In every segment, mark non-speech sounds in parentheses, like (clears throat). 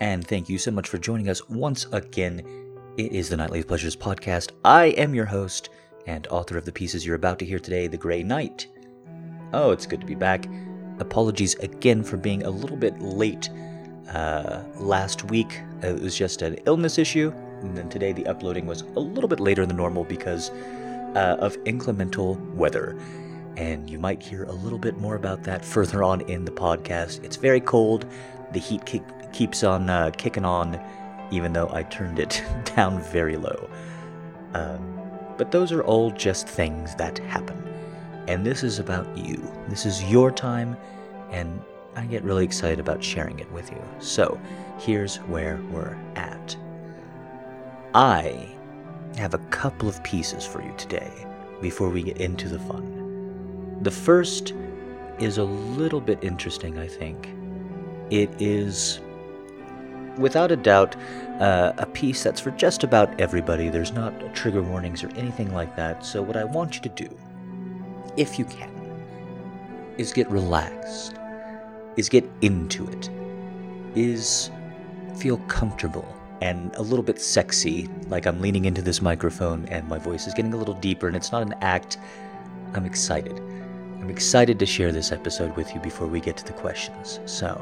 and thank you so much for joining us once again. It is the Nightly Pleasures podcast. I am your host and author of the pieces you're about to hear today, The Grey Knight. Oh, it's good to be back. Apologies again for being a little bit late uh, last week. It was just an illness issue, and then today the uploading was a little bit later than normal because uh, of inclemental weather. And you might hear a little bit more about that further on in the podcast. It's very cold. The heat kick, keeps on uh, kicking on, even though I turned it (laughs) down very low. Um, but those are all just things that happen. And this is about you. This is your time, and I get really excited about sharing it with you. So, here's where we're at. I have a couple of pieces for you today before we get into the fun. The first is a little bit interesting, I think. It is, without a doubt, uh, a piece that's for just about everybody. There's not trigger warnings or anything like that. So, what I want you to do, if you can, is get relaxed, is get into it, is feel comfortable and a little bit sexy, like I'm leaning into this microphone and my voice is getting a little deeper and it's not an act. I'm excited. I'm excited to share this episode with you before we get to the questions. So,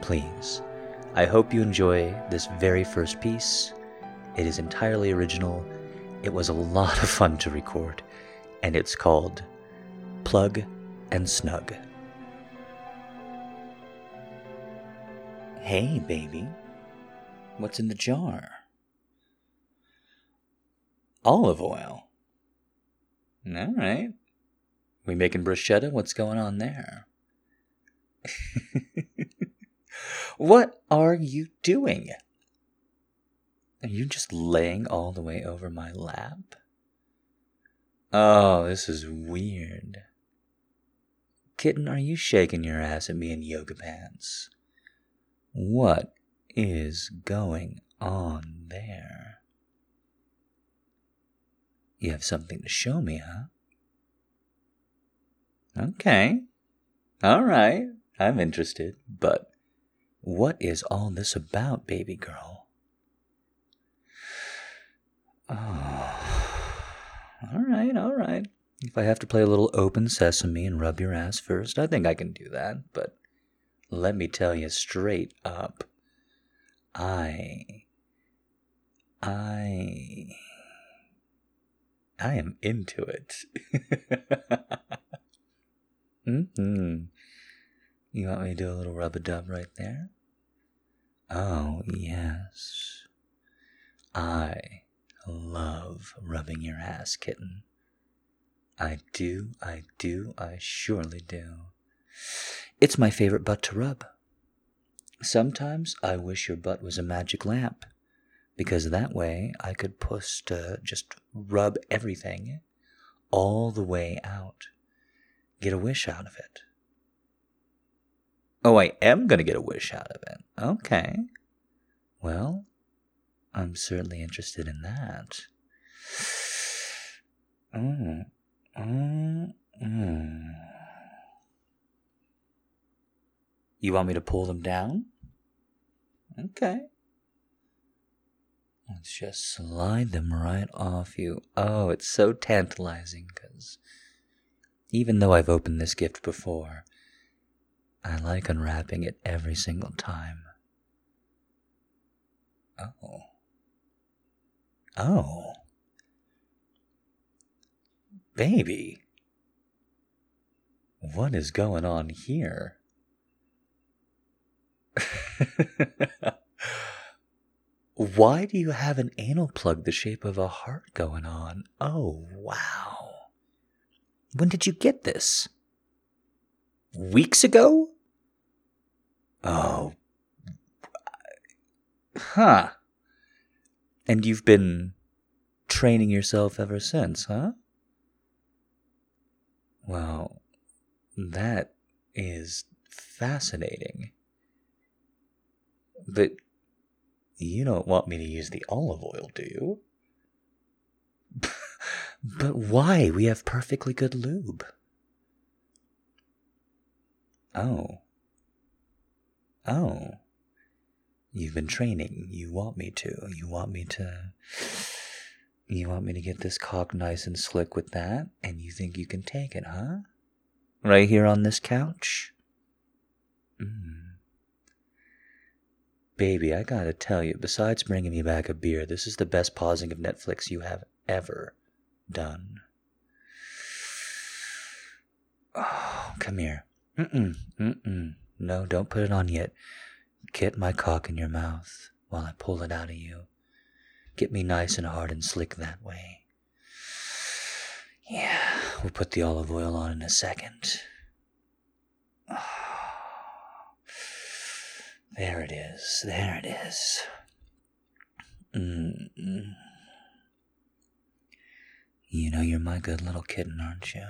please, I hope you enjoy this very first piece. It is entirely original. It was a lot of fun to record, and it's called Plug and Snug. Hey, baby. What's in the jar? Olive oil. All right. We making bruschetta? What's going on there? (laughs) what are you doing? Are you just laying all the way over my lap? Oh, this is weird. Kitten, are you shaking your ass at me in yoga pants? What is going on there? You have something to show me, huh? Okay. All right. I'm interested, but what is all this about, baby girl? Oh. All right, all right. If I have to play a little open sesame and rub your ass first, I think I can do that, but let me tell you straight up. I. I. I am into it. (laughs) mm-hmm. You want me to do a little rub a dub right there? Oh, yes. I love rubbing your ass, kitten. I do, I do, I surely do. It's my favorite butt to rub. Sometimes I wish your butt was a magic lamp, because that way I could push uh, to just rub everything all the way out. Get a wish out of it. Oh, I am going to get a wish out of it. Okay. Well, I'm certainly interested in that. Mm. Mm. Mm. You want me to pull them down? Okay. Let's just slide them right off you. Oh, it's so tantalizing because even though I've opened this gift before, I like unwrapping it every single time. Oh. Oh. Baby. What is going on here? (laughs) Why do you have an anal plug the shape of a heart going on? Oh, wow. When did you get this? Weeks ago? Oh. Huh. And you've been training yourself ever since, huh? Well, that is fascinating. But you don't want me to use the olive oil, do you? (laughs) but why? We have perfectly good lube. Oh. Oh. You've been training. You want me to. You want me to. You want me to get this cock nice and slick with that, and you think you can take it, huh? Right here on this couch? Mm. Baby, I gotta tell you, besides bringing me back a beer, this is the best pausing of Netflix you have ever done. Oh, (sighs) come here. Mm-mm, mm-mm. No, don't put it on yet. Get my cock in your mouth while I pull it out of you. Get me nice and hard and slick that way. Yeah, we'll put the olive oil on in a second. (sighs) There it is. There it is. Mm-mm. You know you're my good little kitten, aren't you?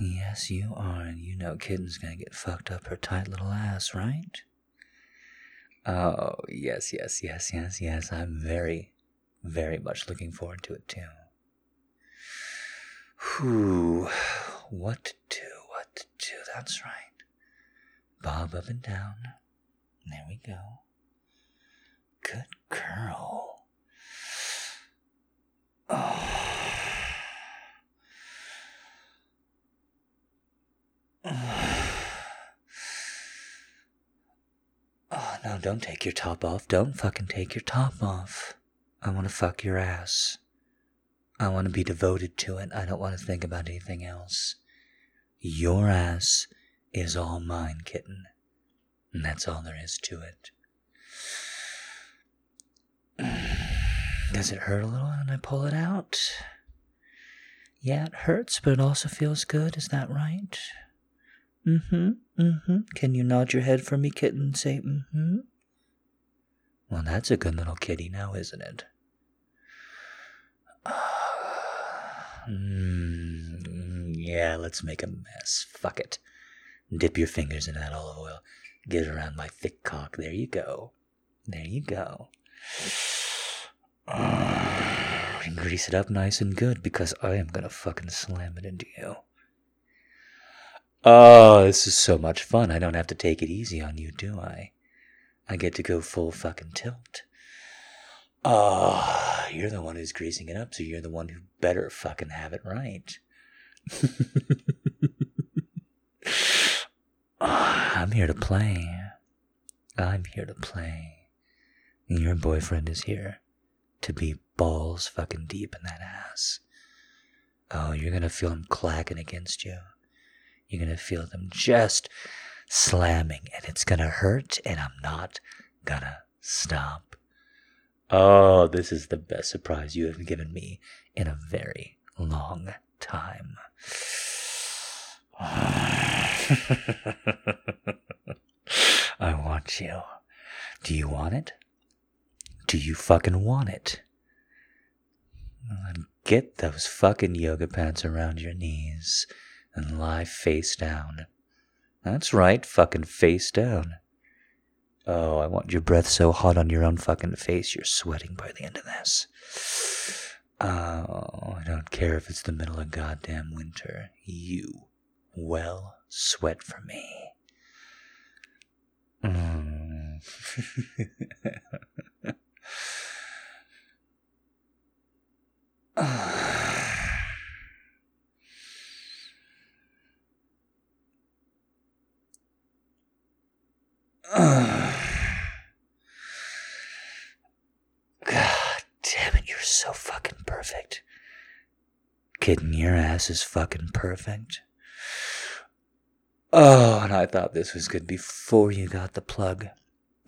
Yes, you are, and you know Kitten's gonna get fucked up her tight little ass, right? Oh, yes, yes, yes, yes, yes. I'm very, very much looking forward to it too. Whew. What to do, what to do, that's right. Bob up and down. There we go. Good girl. (sighs) Oh. (sighs) Oh, no, don't take your top off. Don't fucking take your top off. I want to fuck your ass. I want to be devoted to it. I don't want to think about anything else. Your ass is all mine, kitten. And that's all there is to it. (sighs) Does it hurt a little when I pull it out? Yeah, it hurts, but it also feels good. Is that right? Mm hmm. Mm hmm. Can you nod your head for me, kitten, say mm hmm? Well, that's a good little kitty now, isn't it? (sighs) Mm, yeah, let's make a mess. Fuck it. Dip your fingers in that olive oil. Get around my thick cock. There you go. There you go. (sighs) Grease it up nice and good because I am gonna fucking slam it into you. Oh, this is so much fun. I don't have to take it easy on you, do I? I get to go full fucking tilt. Oh, you're the one who's greasing it up, so you're the one who better fucking have it right. (laughs) Ah, I'm here to play. I'm here to play. And your boyfriend is here to be balls fucking deep in that ass. Oh, you're gonna feel him clacking against you. You're gonna feel them just slamming, and it's gonna hurt, and I'm not gonna stop. Oh, this is the best surprise you have given me in a very long time. (sighs) I want you. Do you want it? Do you fucking want it? Get those fucking yoga pants around your knees and lie face down. That's right, fucking face down. Oh, I want your breath so hot on your own fucking face you're sweating by the end of this. Oh, I don't care if it's the middle of goddamn winter. You well sweat for me. Mm. (laughs) God damn it, you're so fucking perfect. Kidding, your ass is fucking perfect. Oh, and I thought this was good before you got the plug.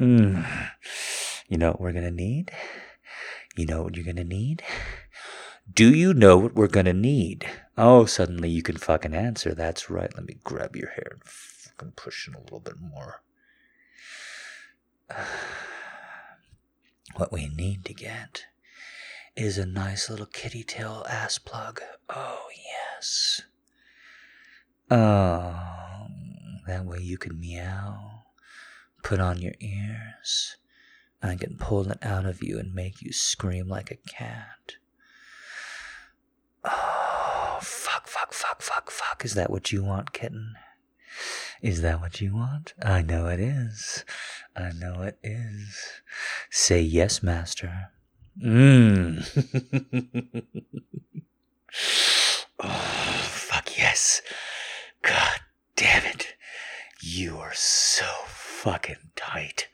Mm. You know what we're gonna need? You know what you're gonna need? Do you know what we're gonna need? Oh, suddenly you can fucking answer. That's right. Let me grab your hair and fucking push it a little bit more. (sighs) What we need to get is a nice little kitty tail ass plug. Oh, yes. Oh, that way you can meow, put on your ears, I can pull it out of you and make you scream like a cat. (sighs) Oh, fuck, fuck, fuck, fuck, fuck. Is that what you want, kitten? Is that what you want? I know it is. I know it is. Say yes, master. Mmm. (laughs) oh, fuck yes. God damn it. You are so fucking tight.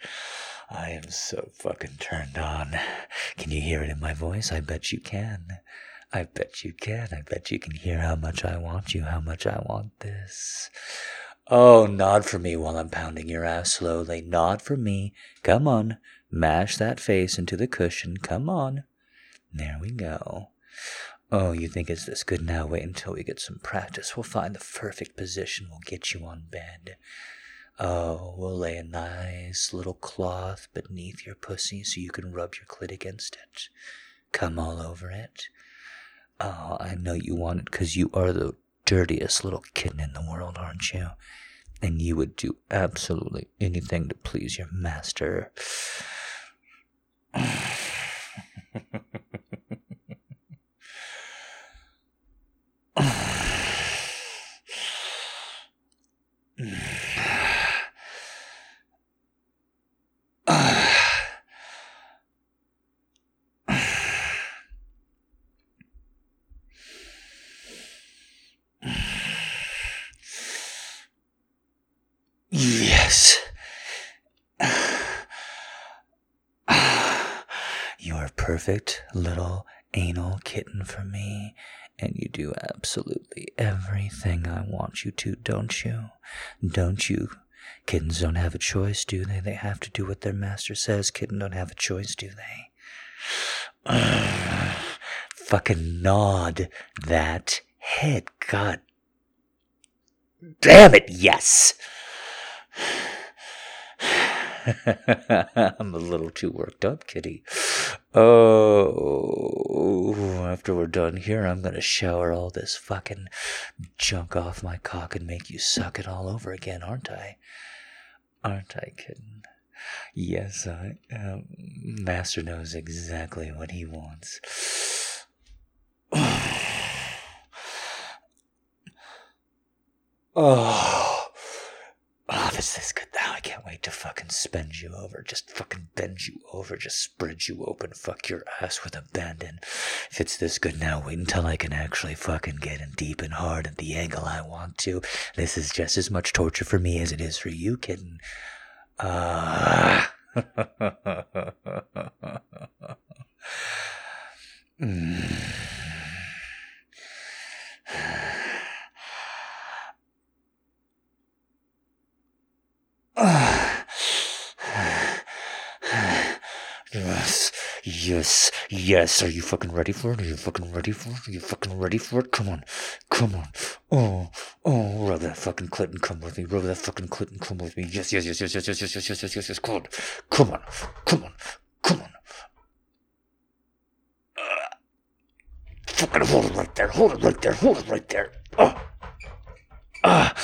I am so fucking turned on. Can you hear it in my voice? I bet you can. I bet you can. I bet you can hear how much I want you, how much I want this. Oh, nod for me while I'm pounding your ass slowly. Nod for me. Come on. Mash that face into the cushion. Come on. There we go. Oh, you think it's this good now? Wait until we get some practice. We'll find the perfect position. We'll get you on bed. Oh, we'll lay a nice little cloth beneath your pussy so you can rub your clit against it. Come all over it. Oh, I know you want it because you are the dirtiest little kitten in the world, aren't you? And you would do absolutely anything to please your master. (sighs) (sighs) (sighs) Yes. You're a perfect little anal kitten for me, and you do absolutely everything I want you to, don't you? Don't you? Kittens don't have a choice, do they? They have to do what their master says. Kittens don't have a choice, do they? (sighs) fucking nod that head. God damn it, yes! (sighs) I'm a little too worked up, kitty. Oh, after we're done here, I'm gonna shower all this fucking junk off my cock and make you suck it all over again, aren't I? Aren't I, kitten? Yes, I. Master knows exactly what he wants. oh. (sighs) (sighs) (sighs) Oh, this is good now. I can't wait to fucking spend you over. Just fucking bend you over. Just spread you open. Fuck your ass with abandon. If it's this good now, wait until I can actually fucking get in deep and hard at the angle I want to. This is just as much torture for me as it is for you, kitten. Ah. Uh... (laughs) mm. (sighs) (sighs) yes, yes, yes. Are you fucking ready for it? Are you fucking ready for it? Are you fucking ready for it? Come on, come on. Oh, oh, rub that fucking clit and come with me. Rub that fucking clit and come with me. Yes, yes, yes, yes, yes, yes, yes, yes, yes, yes, yes, yes. Come on, come on, come on, come on. Uh, fucking hold it right there. Hold it right there. Hold it right there. Ah. Ah.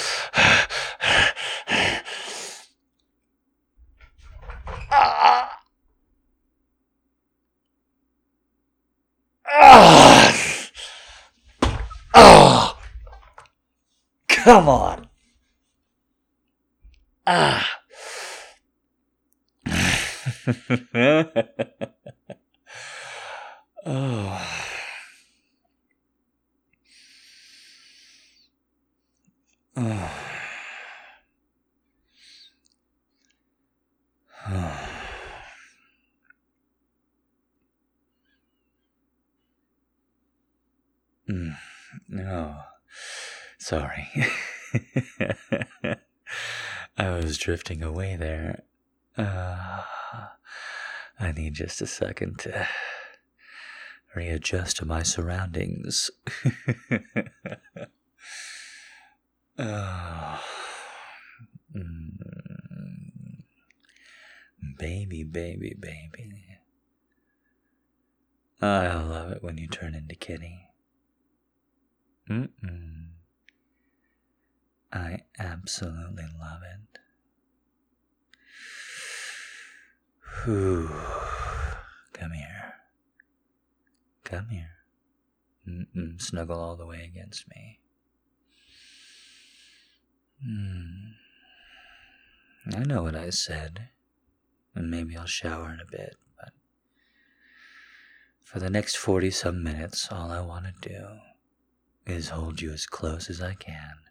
Come on. Ah. oh. Oh. Mm, no, sorry. (laughs) I was drifting away there. Uh, I need just a second to readjust to my surroundings. oh. (laughs) Mm. Baby, baby, baby. I love it when you turn into Kitty. Mm-mm. I absolutely love it. Whew. Come here. Come here. Mm-mm. Snuggle all the way against me. Mm. I know what I said. And maybe I'll shower in a bit, but for the next 40 some minutes, all I want to do is hold you as close as I can.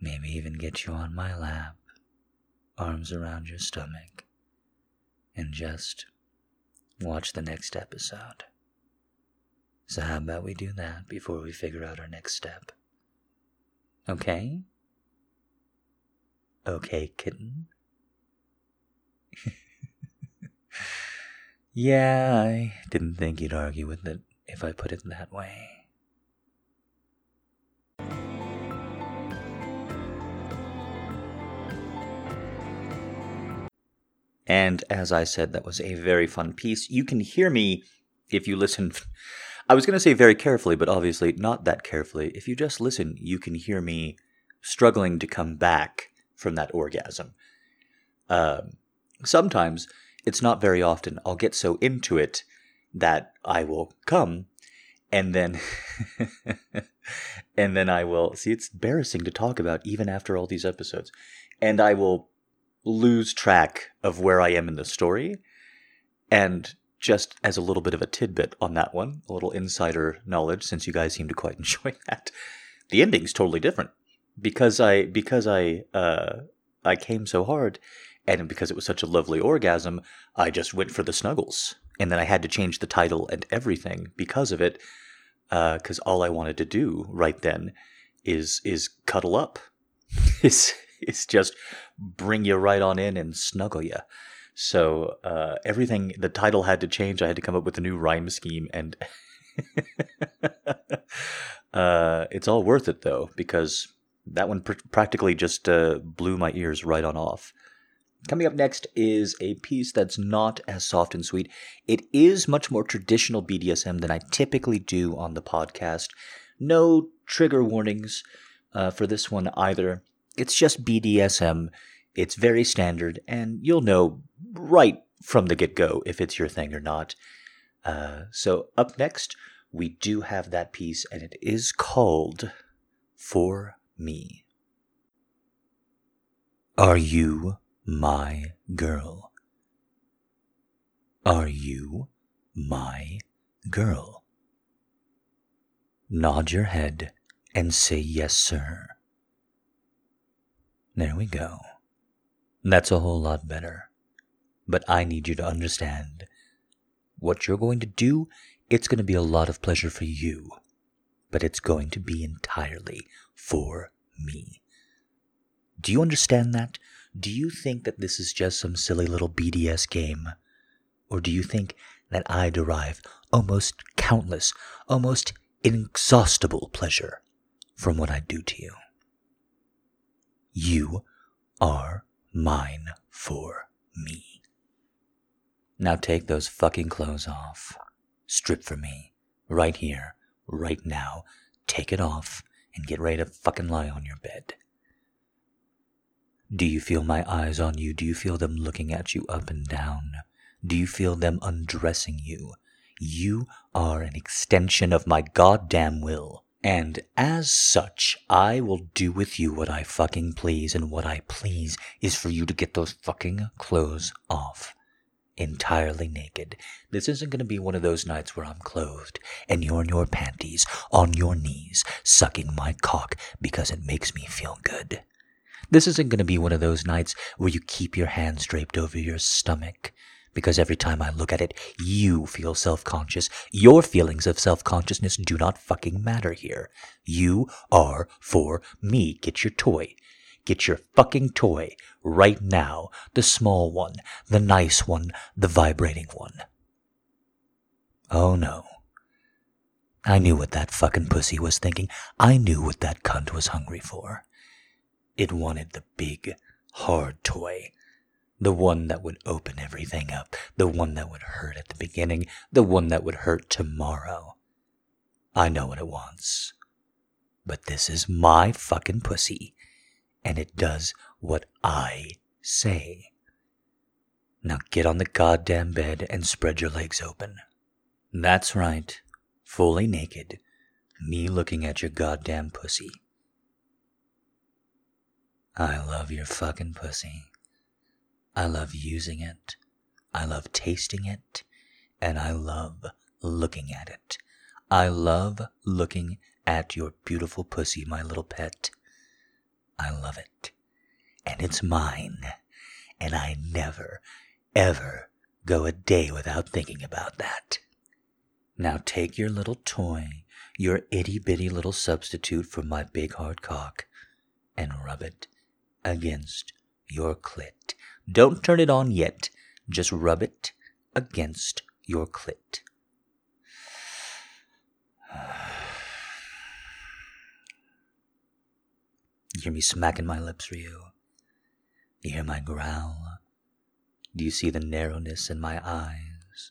Maybe even get you on my lap, arms around your stomach, and just watch the next episode. So, how about we do that before we figure out our next step? Okay? Okay, kitten? (laughs) yeah, I didn't think you'd argue with it if I put it that way. And as I said, that was a very fun piece. You can hear me if you listen. (laughs) I was going to say very carefully, but obviously not that carefully. If you just listen, you can hear me struggling to come back from that orgasm. Um, sometimes, it's not very often, I'll get so into it that I will come and then (laughs) and then I will see it's embarrassing to talk about even after all these episodes. And I will lose track of where I am in the story. And just as a little bit of a tidbit on that one, a little insider knowledge, since you guys seem to quite (laughs) enjoy that, the ending's totally different. Because I because I uh, I came so hard, and because it was such a lovely orgasm, I just went for the snuggles, and then I had to change the title and everything because of it, because uh, all I wanted to do right then is is cuddle up, (laughs) is is just bring you right on in and snuggle you. So uh, everything, the title had to change. I had to come up with a new rhyme scheme, and (laughs) uh, it's all worth it though because that one pr- practically just uh, blew my ears right on off. Coming up next is a piece that's not as soft and sweet. It is much more traditional BDSM than I typically do on the podcast. No trigger warnings uh, for this one either. It's just BDSM. It's very standard, and you'll know right from the get go if it's your thing or not. Uh, so, up next, we do have that piece, and it is called For Me. Are you my girl? Are you my girl? Nod your head and say yes, sir. There we go. That's a whole lot better. But I need you to understand what you're going to do, it's going to be a lot of pleasure for you, but it's going to be entirely for me. Do you understand that? Do you think that this is just some silly little BDS game? Or do you think that I derive almost countless, almost inexhaustible pleasure from what I do to you? You are mine for me. Now take those fucking clothes off. Strip for me. Right here. Right now. Take it off and get ready to fucking lie on your bed. Do you feel my eyes on you? Do you feel them looking at you up and down? Do you feel them undressing you? You are an extension of my goddamn will. And as such, I will do with you what I fucking please, and what I please is for you to get those fucking clothes off. Entirely naked. This isn't going to be one of those nights where I'm clothed and you're in your panties, on your knees, sucking my cock because it makes me feel good. This isn't going to be one of those nights where you keep your hands draped over your stomach because every time I look at it, you feel self conscious. Your feelings of self consciousness do not fucking matter here. You are for me. Get your toy. Get your fucking toy right now. The small one, the nice one, the vibrating one. Oh no. I knew what that fucking pussy was thinking. I knew what that cunt was hungry for. It wanted the big, hard toy the one that would open everything up. The one that would hurt at the beginning. The one that would hurt tomorrow. I know what it wants. But this is my fucking pussy. And it does what I say. Now get on the goddamn bed and spread your legs open. That's right. Fully naked. Me looking at your goddamn pussy. I love your fucking pussy. I love using it. I love tasting it. And I love looking at it. I love looking at your beautiful pussy, my little pet. I love it. And it's mine. And I never, ever go a day without thinking about that. Now take your little toy, your itty bitty little substitute for my big hard cock, and rub it against your clit. Don't turn it on yet. Just rub it against your clit. You hear me smacking my lips for you. You hear my growl. Do you see the narrowness in my eyes?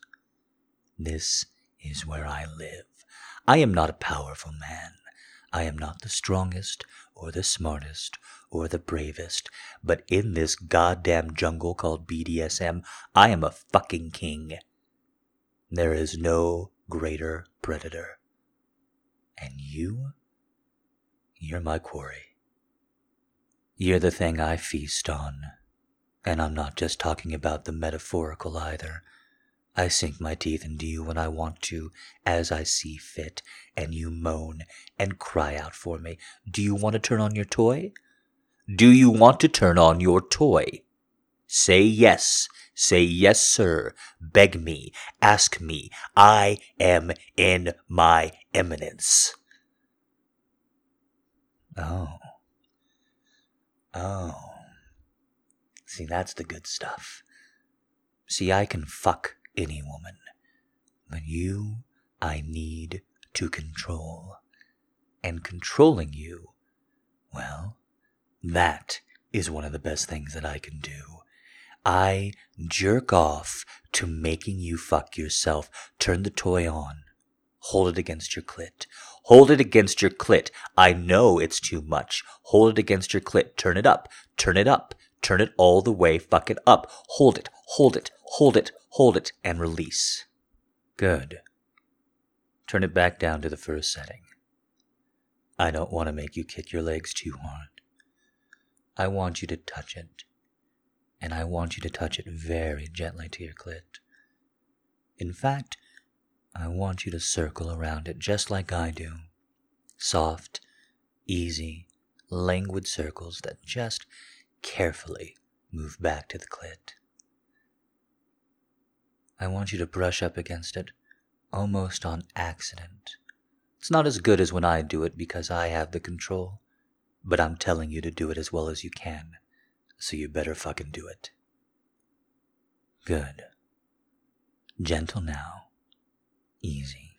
This is where I live. I am not a powerful man. I am not the strongest or the smartest or the bravest, but in this goddamn jungle called BDSM, I am a fucking king. There is no greater predator. And you? You're my quarry. You're the thing I feast on. And I'm not just talking about the metaphorical either. I sink my teeth into you when I want to, as I see fit, and you moan and cry out for me. Do you want to turn on your toy? Do you want to turn on your toy? Say yes. Say yes, sir. Beg me. Ask me. I am in my eminence. Oh. Oh. See, that's the good stuff. See, I can fuck any woman. But you, I need to control. And controlling you, well, that is one of the best things that I can do. I jerk off to making you fuck yourself. Turn the toy on. Hold it against your clit. Hold it against your clit. I know it's too much. Hold it against your clit. Turn it up. Turn it up. Turn it all the way fuck it up. Hold it. Hold it. Hold it. Hold it. And release. Good. Turn it back down to the first setting. I don't want to make you kick your legs too hard. I want you to touch it. And I want you to touch it very gently to your clit. In fact, I want you to circle around it just like I do. Soft, easy, languid circles that just carefully move back to the clit. I want you to brush up against it almost on accident. It's not as good as when I do it because I have the control, but I'm telling you to do it as well as you can, so you better fucking do it. Good. Gentle now. Easy.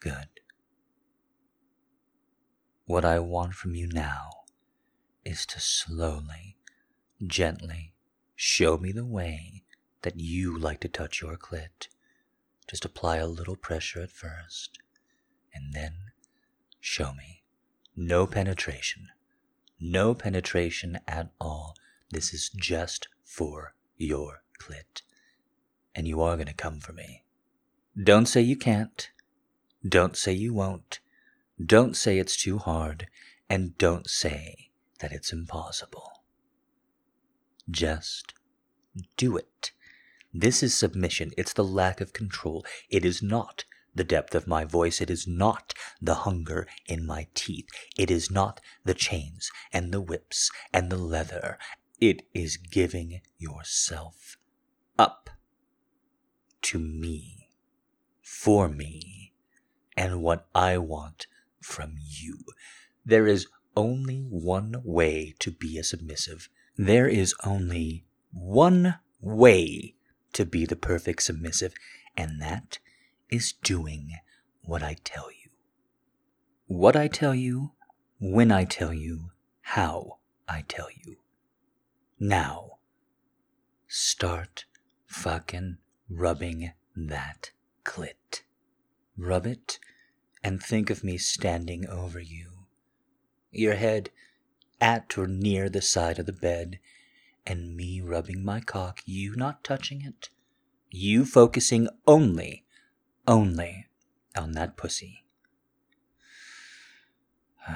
Good. What I want from you now is to slowly, gently show me the way that you like to touch your clit. Just apply a little pressure at first, and then show me. No penetration. No penetration at all. This is just for your clit. And you are going to come for me. Don't say you can't. Don't say you won't. Don't say it's too hard. And don't say that it's impossible. Just do it. This is submission. It's the lack of control. It is not the depth of my voice. It is not the hunger in my teeth. It is not the chains and the whips and the leather. It is giving yourself up to me for me and what I want from you. There is only one way to be a submissive. There is only one way to be the perfect submissive, and that is doing what I tell you. What I tell you, when I tell you, how I tell you. Now, start fucking rubbing that clit. Rub it and think of me standing over you. Your head at or near the side of the bed, and me rubbing my cock, you not touching it, you focusing only, only on that pussy. (sighs)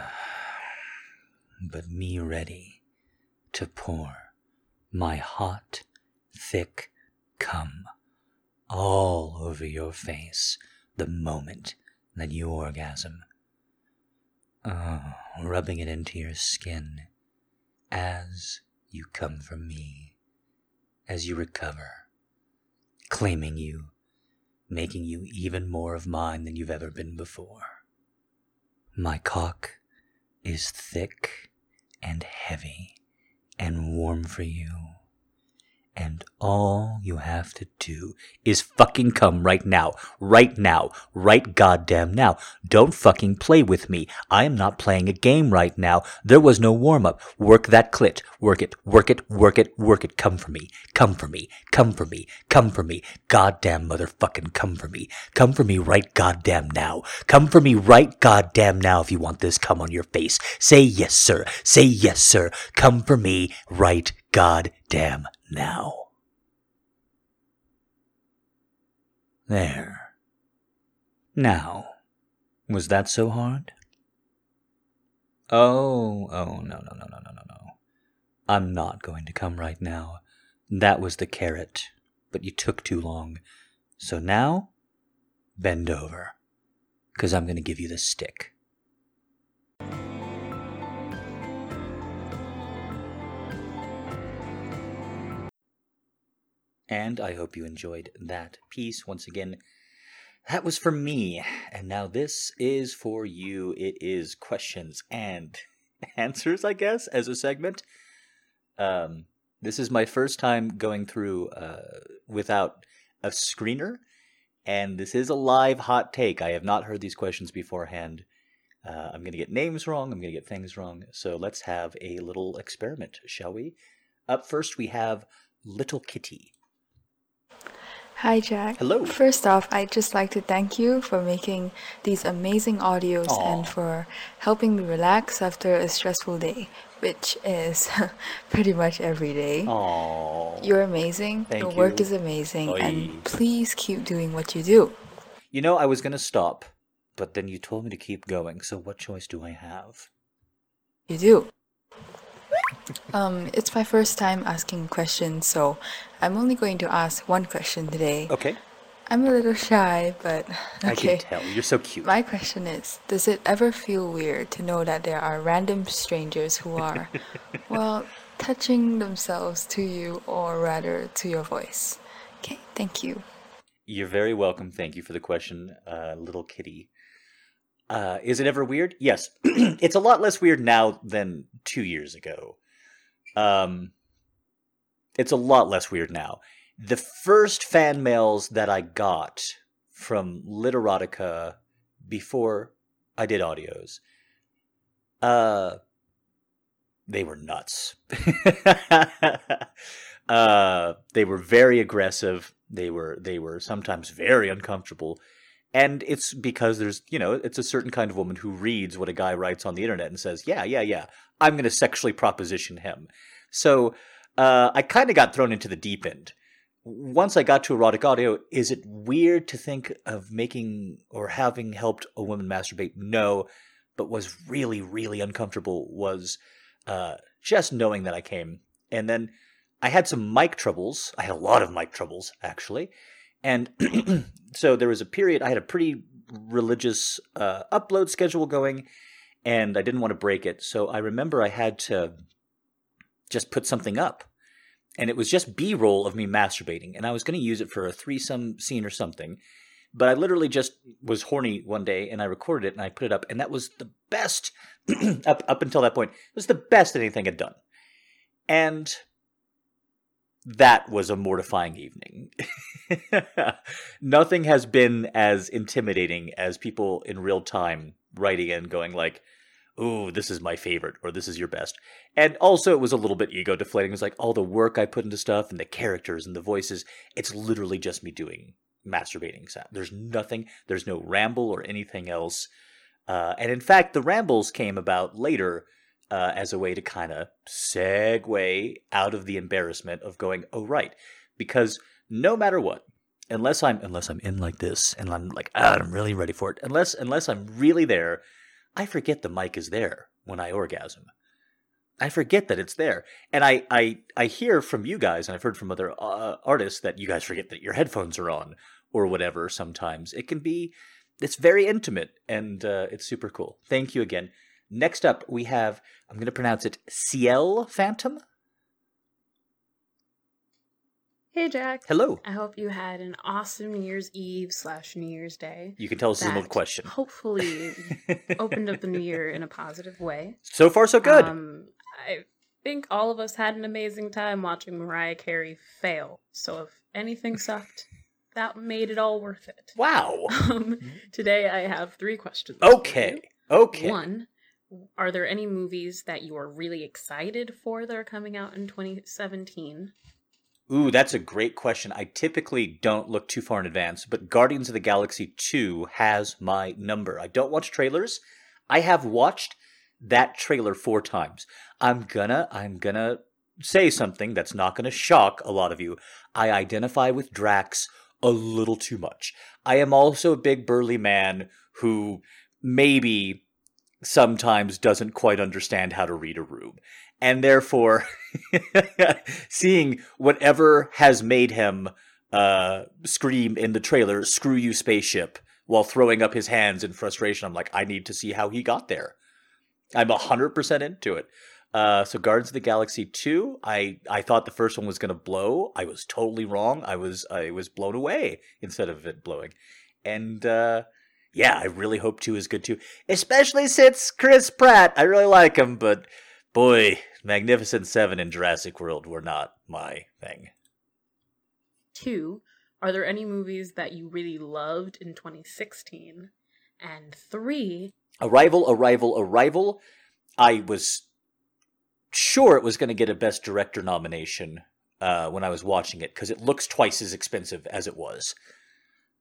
but me ready to pour my hot, thick cum all over your face the moment that you orgasm. Oh, rubbing it into your skin as you come from me, as you recover, claiming you, making you even more of mine than you've ever been before. My cock is thick and heavy and warm for you. And all you have to do is fucking come right now. Right now. Right goddamn now. Don't fucking play with me. I am not playing a game right now. There was no warm up. Work that clit. Work it. Work it. Work it. Work it. Come for me. Come for me. Come for me. Come for me. Goddamn motherfucking come for me. Come for me right goddamn now. Come for me right goddamn now if you want this come on your face. Say yes, sir. Say yes, sir. Come for me right goddamn now. There. Now, was that so hard? Oh, oh, no, no, no, no, no, no, no. I'm not going to come right now. That was the carrot, but you took too long. So now, bend over, because I'm going to give you the stick. And I hope you enjoyed that piece. Once again, that was for me. And now this is for you. It is questions and (laughs) answers, I guess, as a segment. Um, this is my first time going through uh, without a screener. And this is a live hot take. I have not heard these questions beforehand. Uh, I'm going to get names wrong. I'm going to get things wrong. So let's have a little experiment, shall we? Up first, we have Little Kitty. Hi, Jack. Hello. First off, I'd just like to thank you for making these amazing audios Aw. and for helping me relax after a stressful day, which is (laughs) pretty much every day. Aww. You're amazing. Thank Your work is amazing. Oi. And please keep doing what you do. You know, I was going to stop, but then you told me to keep going, so what choice do I have? You do. Um, it's my first time asking questions, so I'm only going to ask one question today. Okay. I'm a little shy, but I okay. can tell. You're so cute. My question is Does it ever feel weird to know that there are random strangers who are, (laughs) well, touching themselves to you or rather to your voice? Okay, thank you. You're very welcome. Thank you for the question, uh, little kitty. Uh, is it ever weird? Yes. (clears throat) it's a lot less weird now than two years ago. Um, it's a lot less weird now. The first fan mails that I got from Literotica before I did audios, uh, they were nuts. (laughs) uh, they were very aggressive. They were they were sometimes very uncomfortable, and it's because there's you know it's a certain kind of woman who reads what a guy writes on the internet and says, yeah, yeah, yeah, I'm going to sexually proposition him. So uh, I kind of got thrown into the deep end. Once I got to erotic audio, is it weird to think of making or having helped a woman masturbate? No, but was really, really uncomfortable was uh, just knowing that I came. And then I had some mic troubles. I had a lot of mic troubles, actually. And (clears throat) so there was a period, I had a pretty religious uh, upload schedule going, and I didn't want to break it. So I remember I had to just put something up. And it was just B roll of me masturbating. And I was going to use it for a threesome scene or something. But I literally just was horny one day and I recorded it and I put it up. And that was the best, (clears throat) up, up until that point, it was the best anything had done. And that was a mortifying evening. (laughs) Nothing has been as intimidating as people in real time writing in going like, "Ooh, this is my favorite," or "This is your best." And also, it was a little bit ego deflating. It was like all the work I put into stuff and the characters and the voices. It's literally just me doing masturbating sound. There's nothing. There's no ramble or anything else. Uh, and in fact, the rambles came about later uh, as a way to kind of segue out of the embarrassment of going, oh right, because no matter what, unless I'm unless I'm in like this and I'm like, ah, I'm really ready for it. Unless unless I'm really there, I forget the mic is there when I orgasm. I forget that it's there. And I, I, I hear from you guys, and I've heard from other uh, artists that you guys forget that your headphones are on or whatever sometimes. It can be, it's very intimate and uh, it's super cool. Thank you again. Next up, we have, I'm going to pronounce it Ciel Phantom. Hey Jack. Hello. I hope you had an awesome New Year's Eve slash New Year's Day. You can tell us a little that question. Hopefully, (laughs) opened up the new year in a positive way. So far, so good. Um, I think all of us had an amazing time watching Mariah Carey fail. So if anything (laughs) sucked, that made it all worth it. wow. (laughs) Um, today I have three questions. Okay. Okay. One, are there any movies that you are really excited for that are coming out in 2017? Ooh, that's a great question. I typically don't look too far in advance, but Guardians of the Galaxy 2 has my number. I don't watch trailers. I have watched that trailer four times. I'm gonna, I'm gonna say something that's not gonna shock a lot of you. I identify with Drax a little too much. I am also a big burly man who maybe sometimes doesn't quite understand how to read a room. And therefore, (laughs) seeing whatever has made him uh, scream in the trailer, screw you, spaceship, while throwing up his hands in frustration, I'm like, I need to see how he got there. I'm 100% into it. Uh, so Guardians of the Galaxy 2, I, I thought the first one was going to blow. I was totally wrong. I was I was blown away instead of it blowing. And uh, yeah, I really hope 2 is good too. Especially since Chris Pratt, I really like him, but boy, Magnificent 7 and Jurassic World were not my thing. Two, are there any movies that you really loved in 2016? And three, Arrival, Arrival, Arrival. I was sure it was going to get a Best Director nomination uh, when I was watching it because it looks twice as expensive as it was.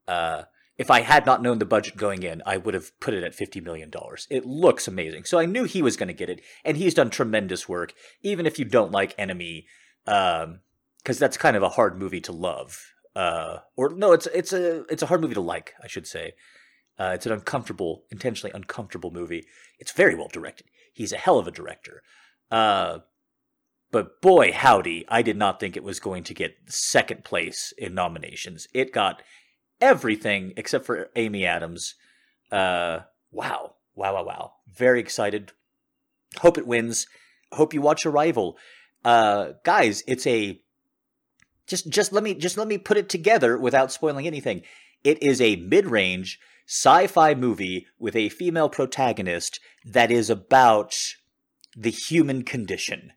Uh, if I had not known the budget going in, I would have put it at $50 million. It looks amazing. So I knew he was going to get it, and he's done tremendous work, even if you don't like Enemy, because that's kind of a hard movie to love. Uh, or no, it's it's a it's a hard movie to like, I should say. Uh, it's an uncomfortable, intentionally uncomfortable movie. It's very well directed. He's a hell of a director. Uh, but boy, howdy, I did not think it was going to get second place in nominations. It got everything except for Amy Adams. Uh, wow, wow, wow, wow! Very excited. Hope it wins. Hope you watch Arrival, uh, guys. It's a just just let me just let me put it together without spoiling anything. It is a mid-range sci-fi movie with a female protagonist that is about the human condition.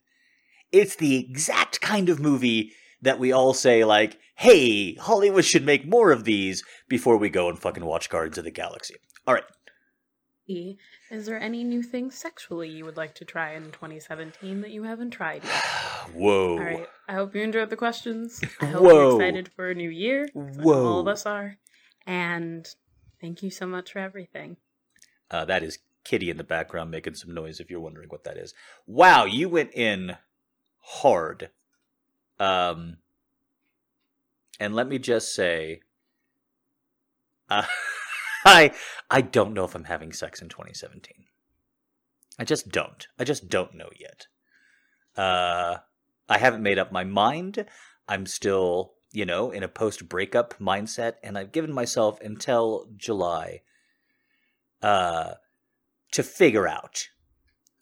It's the exact kind of movie that we all say like, "Hey, Hollywood should make more of these before we go and fucking watch Guardians of the Galaxy." All right. E, is there any new things sexually you would like to try in 2017 that you haven't tried yet? (sighs) Whoa. All right. I hope you enjoyed the questions. I hope Whoa. you're excited for a new year. Whoa. All of us are. And thank you so much for everything. Uh, that is Kitty in the background making some noise. If you're wondering what that is, wow, you went in hard. Um, and let me just say, uh, (laughs) I I don't know if I'm having sex in 2017. I just don't. I just don't know yet. Uh, I haven't made up my mind. I'm still, you know, in a post breakup mindset, and I've given myself until July uh, to figure out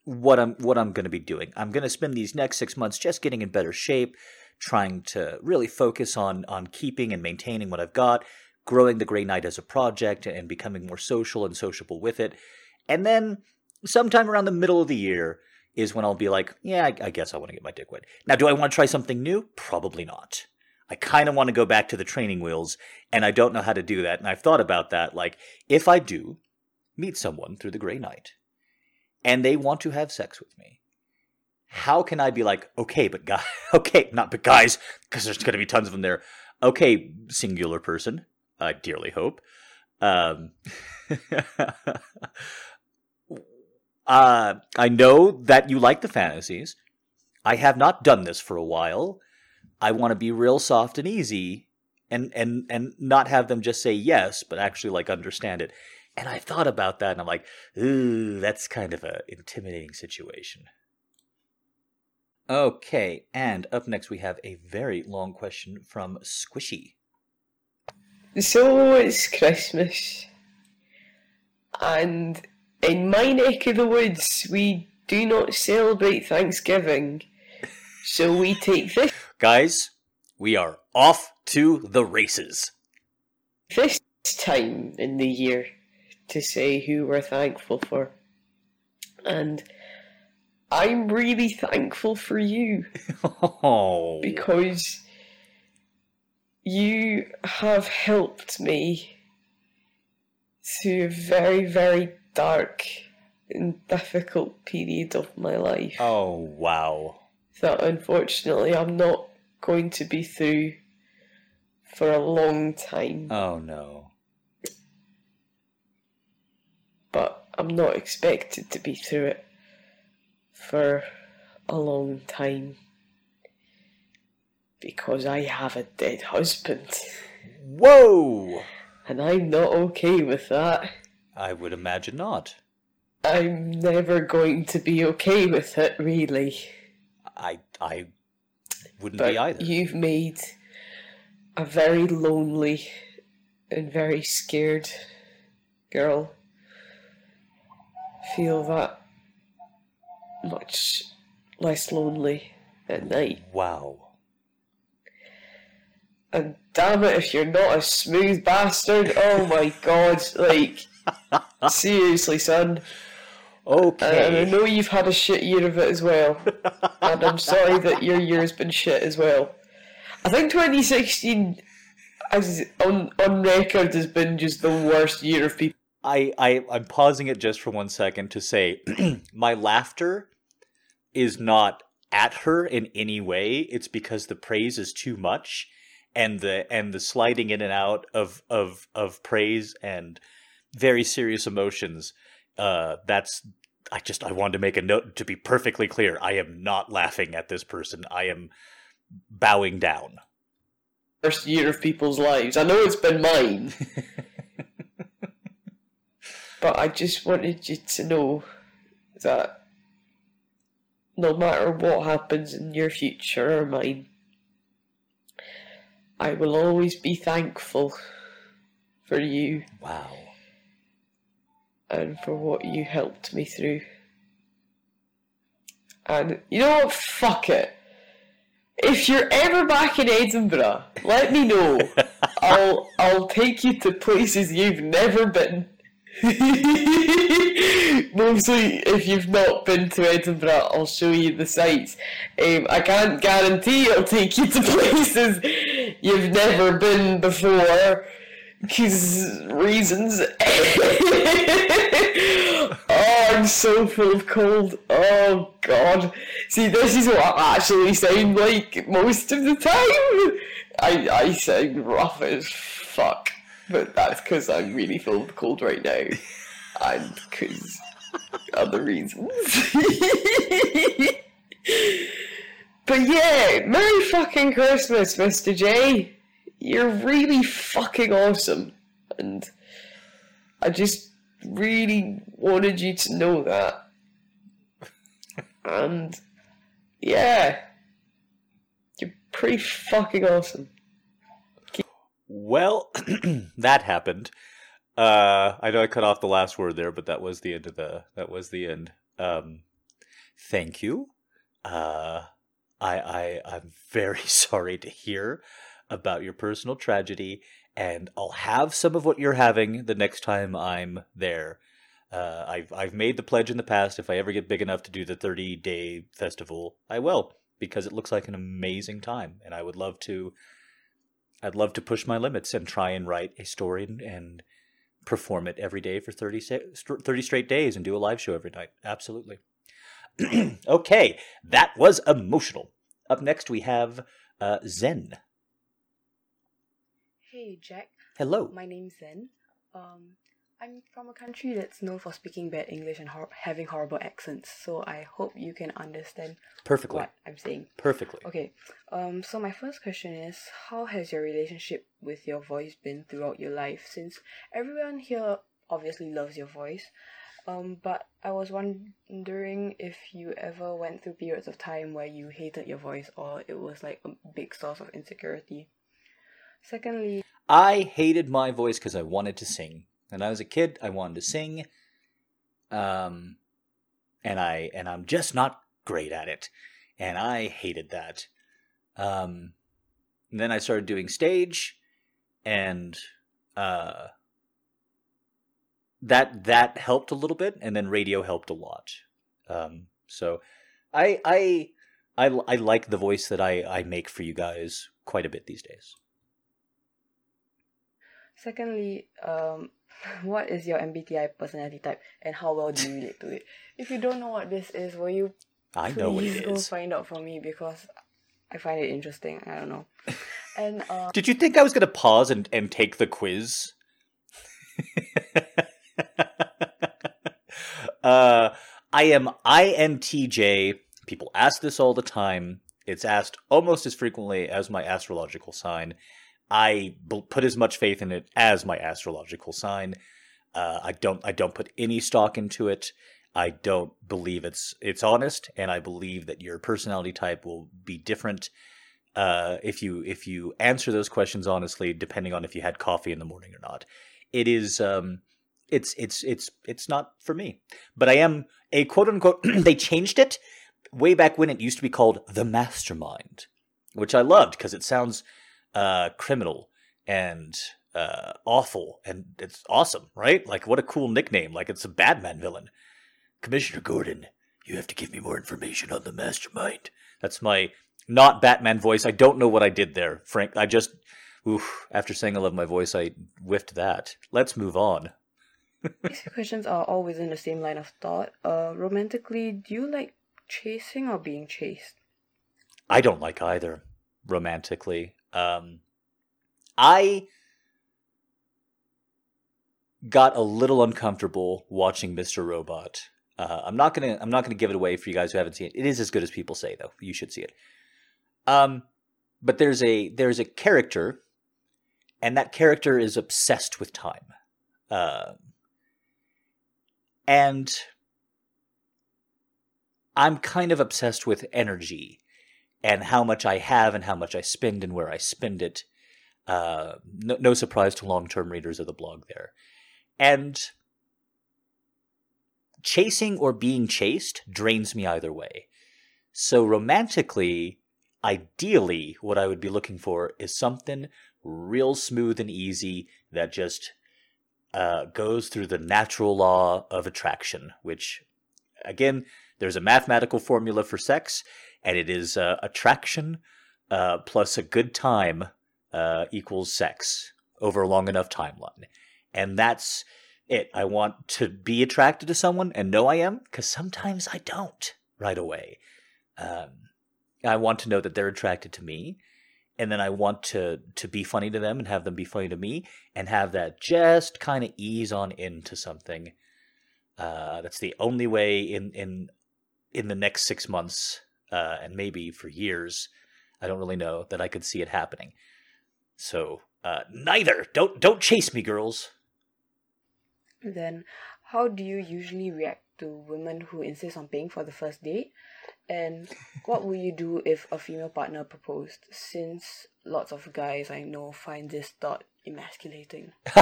what I'm what I'm going to be doing. I'm going to spend these next six months just getting in better shape, trying to really focus on on keeping and maintaining what I've got, growing the Grey Knight as a project, and becoming more social and sociable with it. And then sometime around the middle of the year is when I'll be like, yeah, I, I guess I want to get my dick wet. Now, do I want to try something new? Probably not. I kind of want to go back to the training wheels, and I don't know how to do that. And I've thought about that. Like, if I do meet someone through the Grey Knight, and they want to have sex with me, how can I be like, okay, but guys, (laughs) okay, not but guys, because there's going to be tons of them there. Okay, singular person, I dearly hope. Um, (laughs) uh, I know that you like the fantasies. I have not done this for a while. I want to be real soft and easy and and and not have them just say yes, but actually like understand it. And I thought about that and I'm like, ooh, that's kind of a intimidating situation. Okay, and up next we have a very long question from Squishy. So it's Christmas, and in my neck of the woods, we do not celebrate Thanksgiving, so we take this Guys, we are off to the races. this time in the year to say who we're thankful for, and I'm really thankful for you. Oh, (laughs) because you have helped me through a very, very dark and difficult period of my life oh wow. that unfortunately I'm not going to be through for a long time. Oh no. but I'm not expected to be through it for a long time because I have a dead husband Whoa! and I'm not okay with that. I would imagine not. I'm never going to be okay with it, really. I I wouldn't But be either. you've made a very lonely and very scared girl feel that much less lonely at night. Wow. And damn it, if you're not a smooth bastard, oh my god, like, (laughs) seriously, son. Okay. And I know you've had a shit year of it as well. and I'm sorry that your year's been shit as well. I think 2016 as on on record has been just the worst year of people. I, I I'm pausing it just for one second to say (clears throat) my laughter is not at her in any way. It's because the praise is too much and the and the sliding in and out of of of praise and very serious emotions. Uh that's I just I wanted to make a note to be perfectly clear. I am not laughing at this person. I am bowing down. First year of people's lives. I know it's been mine, (laughs) but I just wanted you to know that no matter what happens in your future or mine, I will always be thankful for you wow. and for what you helped me through. And you know what? Fuck it. If you're ever back in Edinburgh, let me know. (laughs) I'll I'll take you to places you've never been. (laughs) Mostly, if you've not been to Edinburgh, I'll show you the sights. Um, I can't guarantee I'll take you to (laughs) places you've never been before, because reasons. (laughs) oh, I'm so full of cold. Oh God. See, this is what I actually sound like most of the time. I I sound rough as fuck, but that's because I'm really full of cold right now, and because other reasons. (laughs) but yeah, Merry fucking Christmas, Mr. J. You're really fucking awesome, and I just really wanted you to know that. And yeah, you're pretty fucking awesome. Well, (clears throat) that happened. Uh, I know I cut off the last word there, but that was the end of the. That was the end. Um, thank you. Uh, I I I'm very (laughs) sorry to hear about your personal tragedy, and I'll have some of what you're having the next time I'm there. Uh, I've I've made the pledge in the past. If I ever get big enough to do the 30 day festival, I will because it looks like an amazing time, and I would love to. I'd love to push my limits and try and write a story and, and perform it every day for 30, 30 straight days and do a live show every night. Absolutely. (clears throat) okay, that was emotional. Up next, we have uh, Zen. Hey Jack, Hello. my name's Zen. Um, I'm from a country that's known for speaking bad English and hor- having horrible accents, so I hope you can understand Perfectly. what I'm saying. Perfectly. Okay, um, so my first question is How has your relationship with your voice been throughout your life? Since everyone here obviously loves your voice, Um, but I was wondering if you ever went through periods of time where you hated your voice or it was like a big source of insecurity. Secondly, I hated my voice because I wanted to sing. When I was a kid, I wanted to sing. Um, and I and I'm just not great at it, and I hated that. Um, then I started doing stage, and uh, that that helped a little bit, and then radio helped a lot. Um, so I I I I like the voice that I I make for you guys quite a bit these days. Secondly, um, what is your MBTI personality type and how well do you relate to it? If you don't know what this is, will you I know what please it go is. find out for me because I find it interesting. I don't know. (laughs) And uh, Did you think I was going to pause and, and take the quiz? (laughs) uh, I am INTJ. People ask this all the time. It's asked almost as frequently as my astrological sign. I put as much faith in it as my astrological sign. Uh, I don't. I don't put any stock into it. I don't believe it's it's honest, and I believe that your personality type will be different uh, if you if you answer those questions honestly, depending on if you had coffee in the morning or not. It is um, it's it's it's it's not for me. But I am a quote unquote. (clears throat) they changed it way back when it used to be called the Mastermind, which I loved because it sounds uh, criminal and uh, awful, and it's awesome, right? Like what a cool nickname! Like it's a Batman villain. Commissioner Gordon, you have to give me more information on the Mastermind. That's my not Batman voice. I don't know what I did there, Frank. I just, oof, after saying I love my voice, I whiffed that. Let's move on. (laughs) these questions are always in the same line of thought. Uh, romantically, do you like chasing or being chased? I don't like either romantically. Um, I got a little uncomfortable watching Mr. Robot. Uh, I'm not gonna I'm not gonna give it away for you guys who haven't seen it. It is as good as people say, though. You should see it. Um, but there's a there's a character, and that character is obsessed with time, uh, and I'm kind of obsessed with energy and how much I have and how much I spend and where I spend it. Uh, no, no surprise to long term readers of the blog there. And chasing or being chased drains me either way. So, romantically, ideally, what I would be looking for is something real smooth and easy that just uh, goes through the natural law of attraction, which, again, there's a mathematical formula for sex, and it is uh, attraction uh, plus a good time uh, equals sex over a long enough timeline. And that's it. I want to be attracted to someone and know I am, because sometimes I don't right away. Um, I want to know that they're attracted to me, and then I want to to be funny to them and have them be funny to me, and have that just kind of ease on into something. Uh, that's the only way in in in the next six months, uh, and maybe for years, I don't really know that I could see it happening. So uh, neither. Don't don't chase me, girls. Then, how do you usually react to women who insist on paying for the first date? And what will you do if a female partner proposed? Since lots of guys I know find this thought emasculating. (laughs)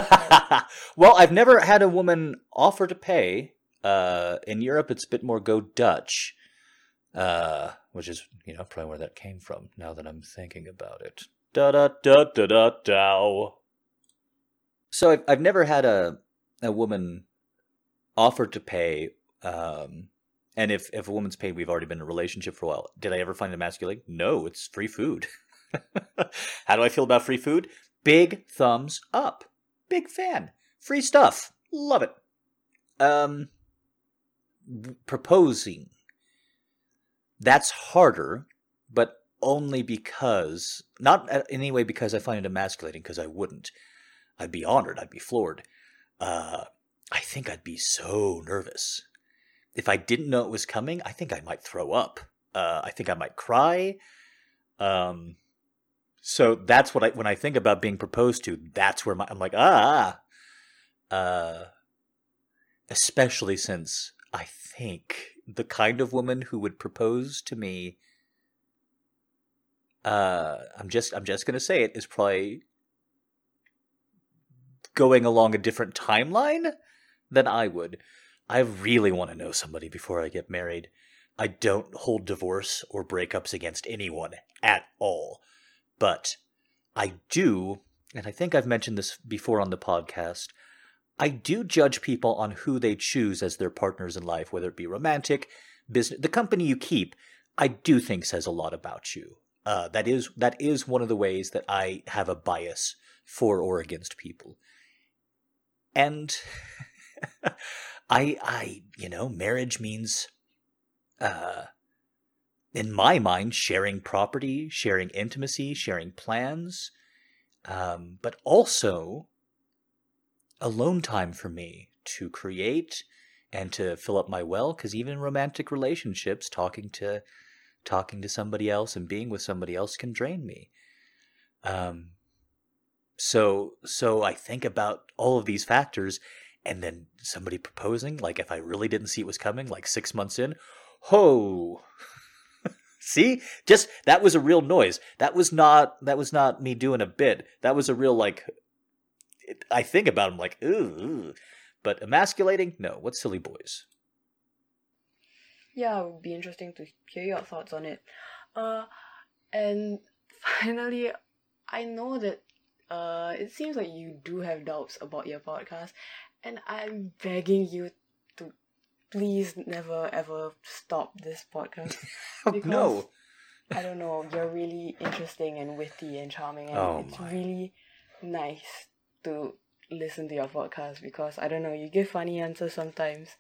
well, I've never had a woman offer to pay. Uh, in Europe, it's a bit more go Dutch, uh, which is you know probably where that came from. Now that I'm thinking about it, da da da da da da. So I've I've never had a a woman offer to pay. Um, and if if a woman's paid, we've already been in a relationship for a while. Did I ever find it emasculating? No, it's free food. (laughs) How do I feel about free food? Big thumbs up. Big fan. Free stuff. Love it. Um proposing. That's harder, but only because not in any way because I find it emasculating because I wouldn't. I'd be honored, I'd be floored. Uh I think I'd be so nervous. If I didn't know it was coming, I think I might throw up. Uh I think I might cry. Um so that's what I when I think about being proposed to, that's where my I'm like, ah. Uh especially since I think the kind of woman who would propose to me uh I'm just I'm just going to say it is probably going along a different timeline than I would. I really want to know somebody before I get married. I don't hold divorce or breakups against anyone at all. But I do, and I think I've mentioned this before on the podcast, I do judge people on who they choose as their partners in life, whether it be romantic, business. The company you keep, I do think says a lot about you. Uh, that is that is one of the ways that I have a bias for or against people. And (laughs) I I you know, marriage means uh in my mind sharing property, sharing intimacy, sharing plans, um, but also alone time for me to create and to fill up my well because even romantic relationships talking to talking to somebody else and being with somebody else can drain me. Um so so i think about all of these factors and then somebody proposing like if i really didn't see it was coming like 6 months in ho! (laughs) See? Just that was a real noise. That was not that was not me doing a bit. That was a real like it, I think about them like, ooh, but emasculating? No. What silly boys? Yeah, it would be interesting to hear your thoughts on it. Uh, and (laughs) finally, I know that uh, it seems like you do have doubts about your podcast, and I'm begging you to please never ever stop this podcast. (laughs) Oh, no. I don't know, you're really interesting and witty and charming, and Oh, it's my. really nice to listen to your podcast because I don't know, you give funny answers sometimes.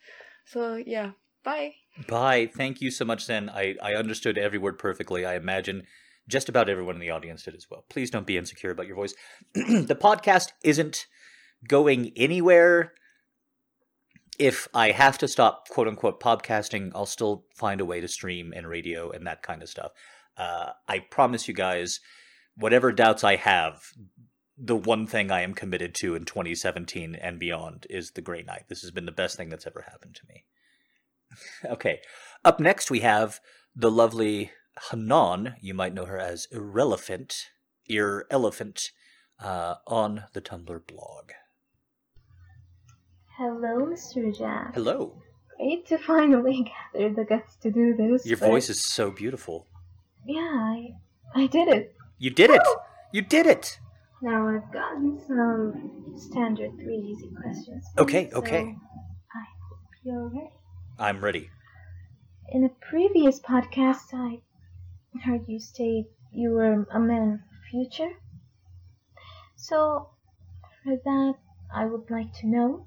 So yeah, bye. Bye. Thank you so much, Zen. I, I understood every word perfectly. I imagine just about everyone in the audience did as well. Please don't be insecure about your voice. (clears throat) the podcast isn't going anywhere. If I have to stop, quote unquote, podcasting, I'll still find a way to stream and radio and that kind of stuff. Uh, I promise you guys, whatever doubts I have, the one thing I am committed to in 2017 and beyond is the Grey Knight. This has been the best thing that's ever happened to me. (laughs) okay. Up next, we have the lovely Hanan. You might know her as Irrelevant, Irrelevant, uh, on the Tumblr blog. Hello, Mr. Jack. Hello. Great to finally (laughs) gather the guts to do this. Your but- voice is so beautiful. Yeah, I, I did it. You did it! You did it! Now I've gotten some standard three easy questions. Okay, so okay. I hope you're ready. I'm ready. In a previous podcast, I heard you state you were a man of the future. So, for that, I would like to know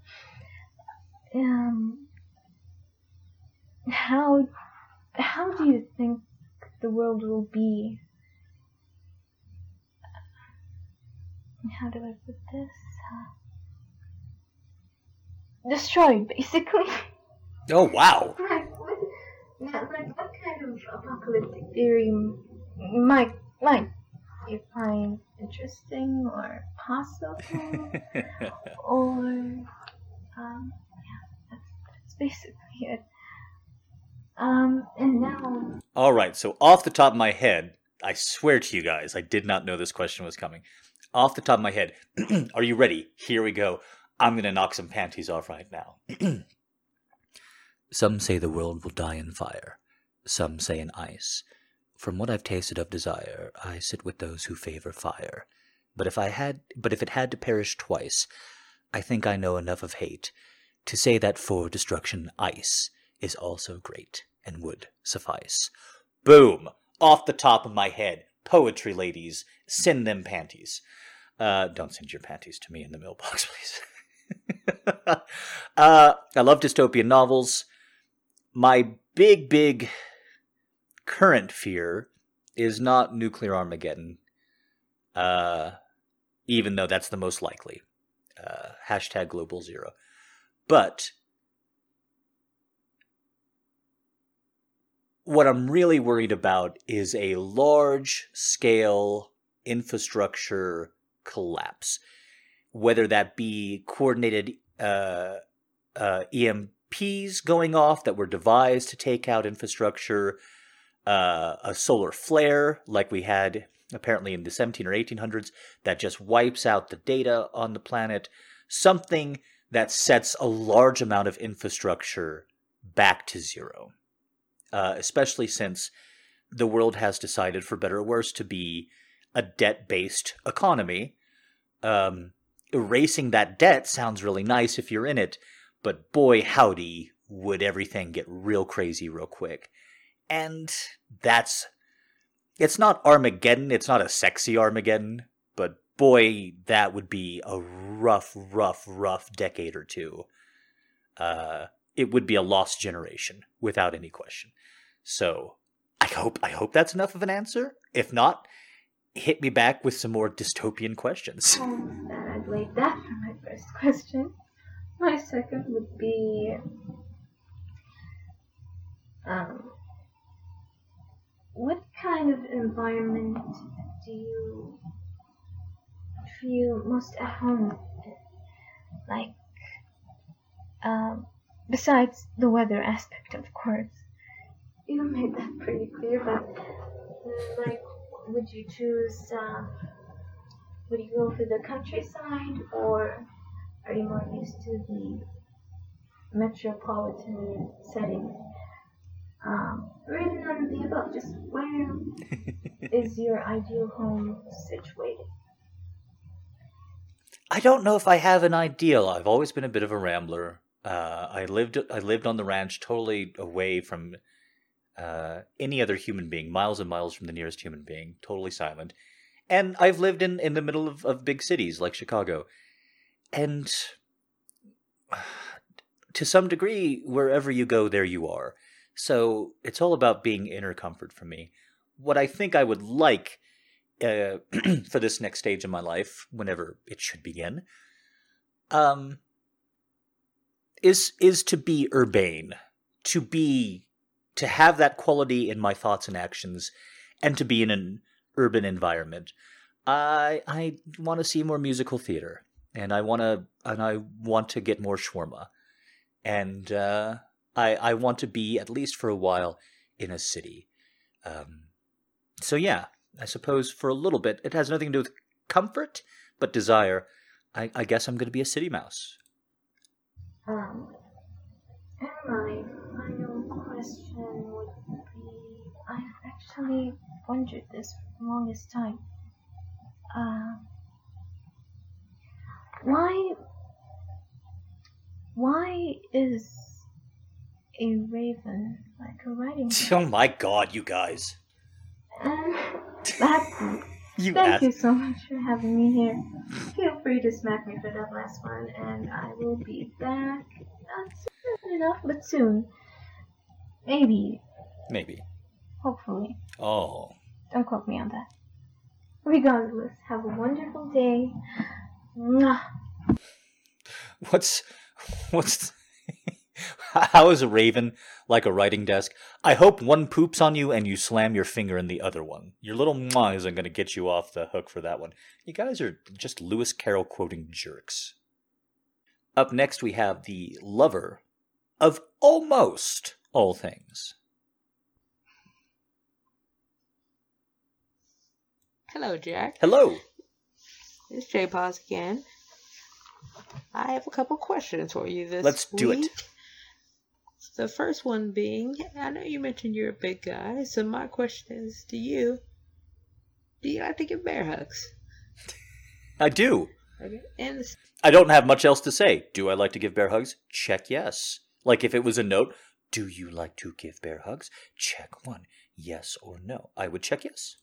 um, how how do you think the world will be? How do I put this? Uh, destroyed, basically. Oh, wow! (laughs) Like what, now, like what kind of apocalyptic theory might might you find interesting or possible, (laughs) or um, yeah, that's, that's basically it. Um, and now All right, so off the top of my head, I swear to you guys, I did not know this question was coming. Off the top of my head, (clears throat) are you ready? Here we go. I'm going to knock some panties off right now. (clears throat) Some say the world will die in fire, some say in ice. From what I've tasted of desire, I sit with those who favor fire. But if I had but if it had to perish twice, I think I know enough of hate to say that for destruction ice is also great and would suffice. Boom! Off the top of my head. Poetry, ladies. Send them panties. Uh, don't send your panties to me in the mailbox, (laughs) please. uh, I love dystopian novels. My big, big current fear is not nuclear Armageddon, uh, even though that's the most likely. Uh, hashtag global zero. But what I'm really worried about is a large scale infrastructure collapse, whether that be coordinated uh, uh, EMPs going off that were devised to take out infrastructure, uh, a solar flare like we had apparently in the 17 or 1800s that just wipes out the data on the planet, something that sets a large amount of infrastructure back to zero. Uh, especially since the world has decided, for better or worse, to be a debt based economy. Um, erasing that debt sounds really nice if you're in it, but boy, howdy, would everything get real crazy real quick. And that's. It's not Armageddon, it's not a sexy Armageddon, but boy, that would be a rough, rough, rough decade or two. Uh, it would be a lost generation, without any question. So, I hope I hope that's enough of an answer. If not, hit me back with some more dystopian questions. Um, I'd leave that for my first question. My second would be um, what kind of environment do you feel most at home in? Like, um, besides the weather aspect, of course. You made that pretty clear, but like, would you choose? Uh, would you go for the countryside, or are you more used to the metropolitan setting? Um, or even none of the above. Just where (laughs) is your ideal home situated? I don't know if I have an ideal. I've always been a bit of a rambler. Uh, I lived I lived on the ranch, totally away from uh, any other human being, miles and miles from the nearest human being, totally silent. And I've lived in, in the middle of, of big cities like Chicago. And (sighs) to some degree, wherever you go, there you are. So it's all about being inner comfort for me. What I think I would like uh, (clears throat) for this next stage of my life, whenever it should begin, um, is is to be urbane, to be to have that quality in my thoughts and actions, and to be in an urban environment. I I want to see more musical theater, and I want to and I want to get more shawarma, and uh, I I want to be at least for a while in a city. Um, so yeah, I suppose for a little bit it has nothing to do with comfort, but desire. I, I guess I'm going to be a city mouse. Um, and actually wondered this for the longest time. Uh, why, why is a raven like a horse? (laughs) Oh my god, you guys! Um, that's (laughs) You Thank you so much for having me here. Feel free to smack me for that last one, and I will be back. Not soon enough, but soon. Maybe. Maybe. Hopefully. Oh, Don't quote me on that. Regardless, have a wonderful day. Mwah. what's what's how is a raven like a writing desk? I hope one poops on you and you slam your finger in the other one. Your little mwah isn't going to get you off the hook for that one. You guys are just Lewis Carroll quoting jerks. Up next, we have the lover of almost all things. Hello, Jack. Hello. It's J Pause again. I have a couple questions for you this Let's do it. The first one being, I know you mentioned you're a big guy, so my question is to you: Do you like to give bear hugs? I do. Okay. And the, I don't have much else to say. Do I like to give bear hugs? Check yes. Like if it was a note, do you like to give bear hugs? Check one. Yes or no. I would check yes.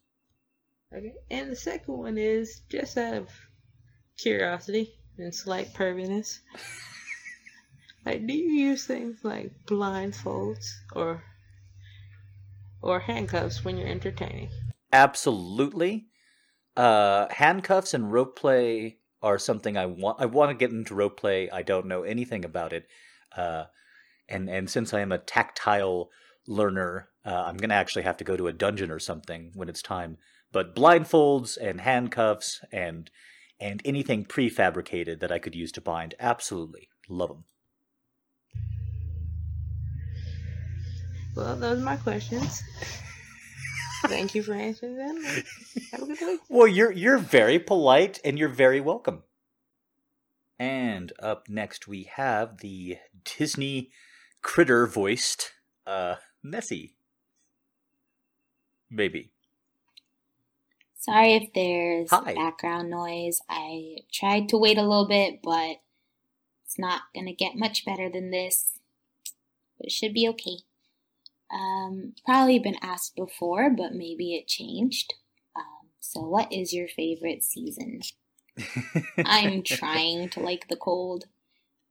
Okay. And the second one is just out of curiosity and slight perviness. (laughs) like, do you use things like blindfolds or or handcuffs when you're entertaining? Absolutely. Uh, handcuffs and rope play are something I want. I want to get into rope play. I don't know anything about it. Uh, and and since I am a tactile learner, uh, I'm gonna actually have to go to a dungeon or something when it's time but blindfolds and handcuffs and and anything prefabricated that I could use to bind, absolutely love them. Well, those are my questions. Thank you for answering them. Have a good week. Well, you're you're very polite and you're very welcome. And up next we have the Disney critter voiced uh Nessie. Maybe. Sorry if there's Hi. background noise. I tried to wait a little bit, but it's not gonna get much better than this. But it should be okay. Um, probably been asked before, but maybe it changed. Um, so, what is your favorite season? I'm trying to like the cold,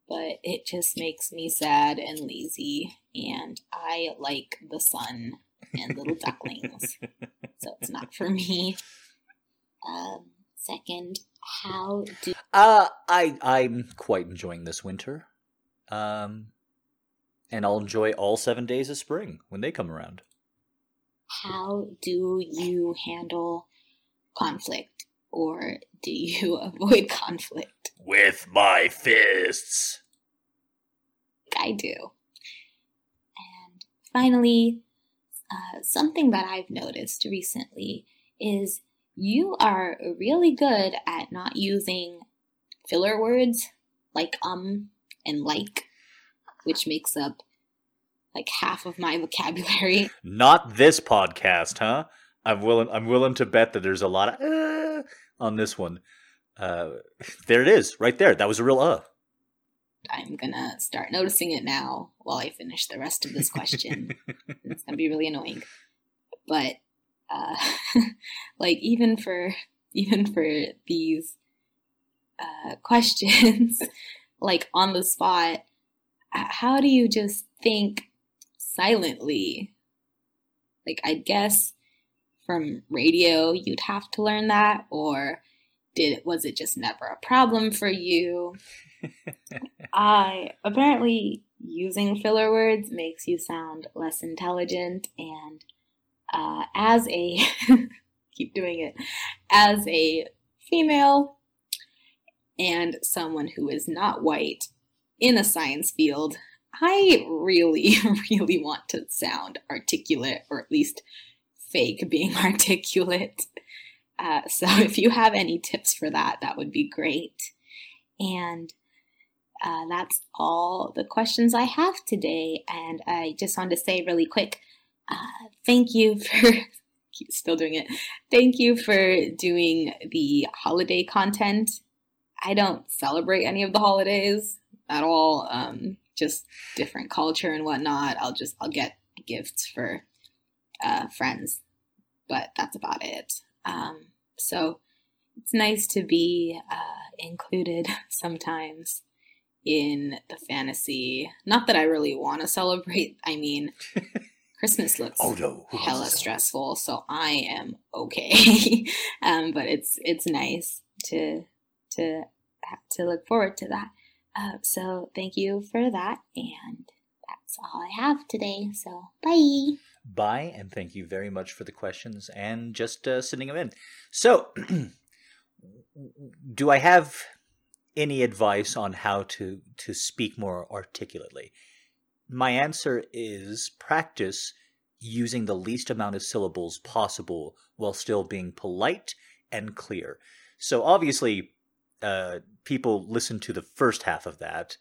but it just makes me sad and lazy, and I like the sun and little (laughs) ducklings, so it's not for me. Um, second, how do Uh I I'm quite enjoying this winter. Um and I'll enjoy all 7 days of spring when they come around. how do you handle conflict, or do you (laughs) avoid conflict? With my fists. I do. And finally, uh, something that I've noticed recently is you are really good at not using filler words like um and like, which makes up like half of my (laughs) vocabulary. Not this podcast, huh? I'm willing. I'm willing to bet that there's a lot of uh, on this one. Uh, (laughs) there it is, right there. That was a real uh. I'm gonna start noticing it now while I finish the rest of this question. (laughs) it's gonna be really annoying. But uh (laughs) like even for even for these uh (laughs) questions like on the spot, how do you just think silently? Like I guess from radio you'd have to learn that or did was it just never a problem for you? (laughs) I apparently using filler words makes you sound less intelligent, and uh, as a (laughs) keep doing it as a female and someone who is not white in a science field, I really, (laughs) really want to sound articulate, or at least fake being articulate. Uh, so (laughs) if you have any tips for that, that would be great. And uh, that's all the questions I have today. And I just wanted to say really quick uh, thank you (laughs) for. still doing it. Thank you for doing the holiday content. I don't celebrate any of the holidays at all. Um, just different culture and whatnot. I'll just I'll get gifts for uh, friends, but that's about it. Um, so it's nice to be uh, included (laughs) sometimes in the fantasy. Not that I really want to celebrate. I mean, (laughs) Christmas looks Oh no. hella stressful, so I am okay. (laughs) um, but it's it's nice to to to look forward to that. Uh, so thank you for that, and that's all I have today. So bye. Bye, and thank you very much for the questions and just uh, sending them in. So, (clears throat) do I have any advice on how to to speak more articulately? My answer is practice using the least amount of syllables possible while still being polite and clear. So obviously, uh, people listen to the first half of that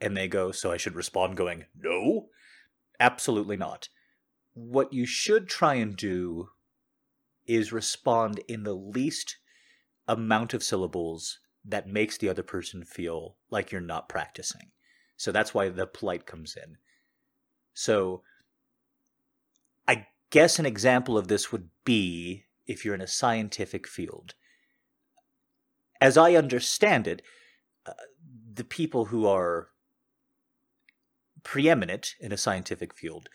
and they go, "So I should respond going no." Absolutely not what you should try and do is respond in the least amount of syllables that makes the other person feel like you're not practicing. So that's why the polite comes in. So I guess an example of this would be if you're in a scientific field. As I understand it, uh, the people who are preeminent in a scientific field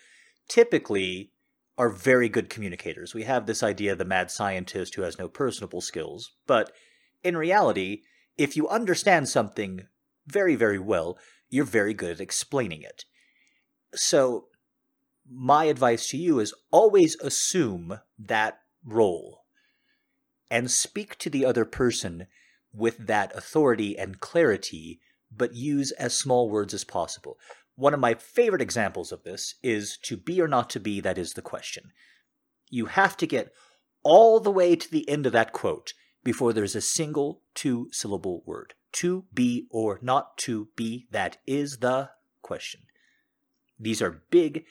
typically are very good communicators. We have this idea of the mad scientist who has no personable skills, but in reality, if you understand something very, very well, you're very good at explaining it. So, my advice to you is always assume that role and speak to the other person with that authority and clarity, but use as small words as possible. One of my favorite examples of this is to be or not to be, that is the question. You have to get all the way to the end of that quote before there's a single two syllable word. To be or not to be, that is the question. These are big,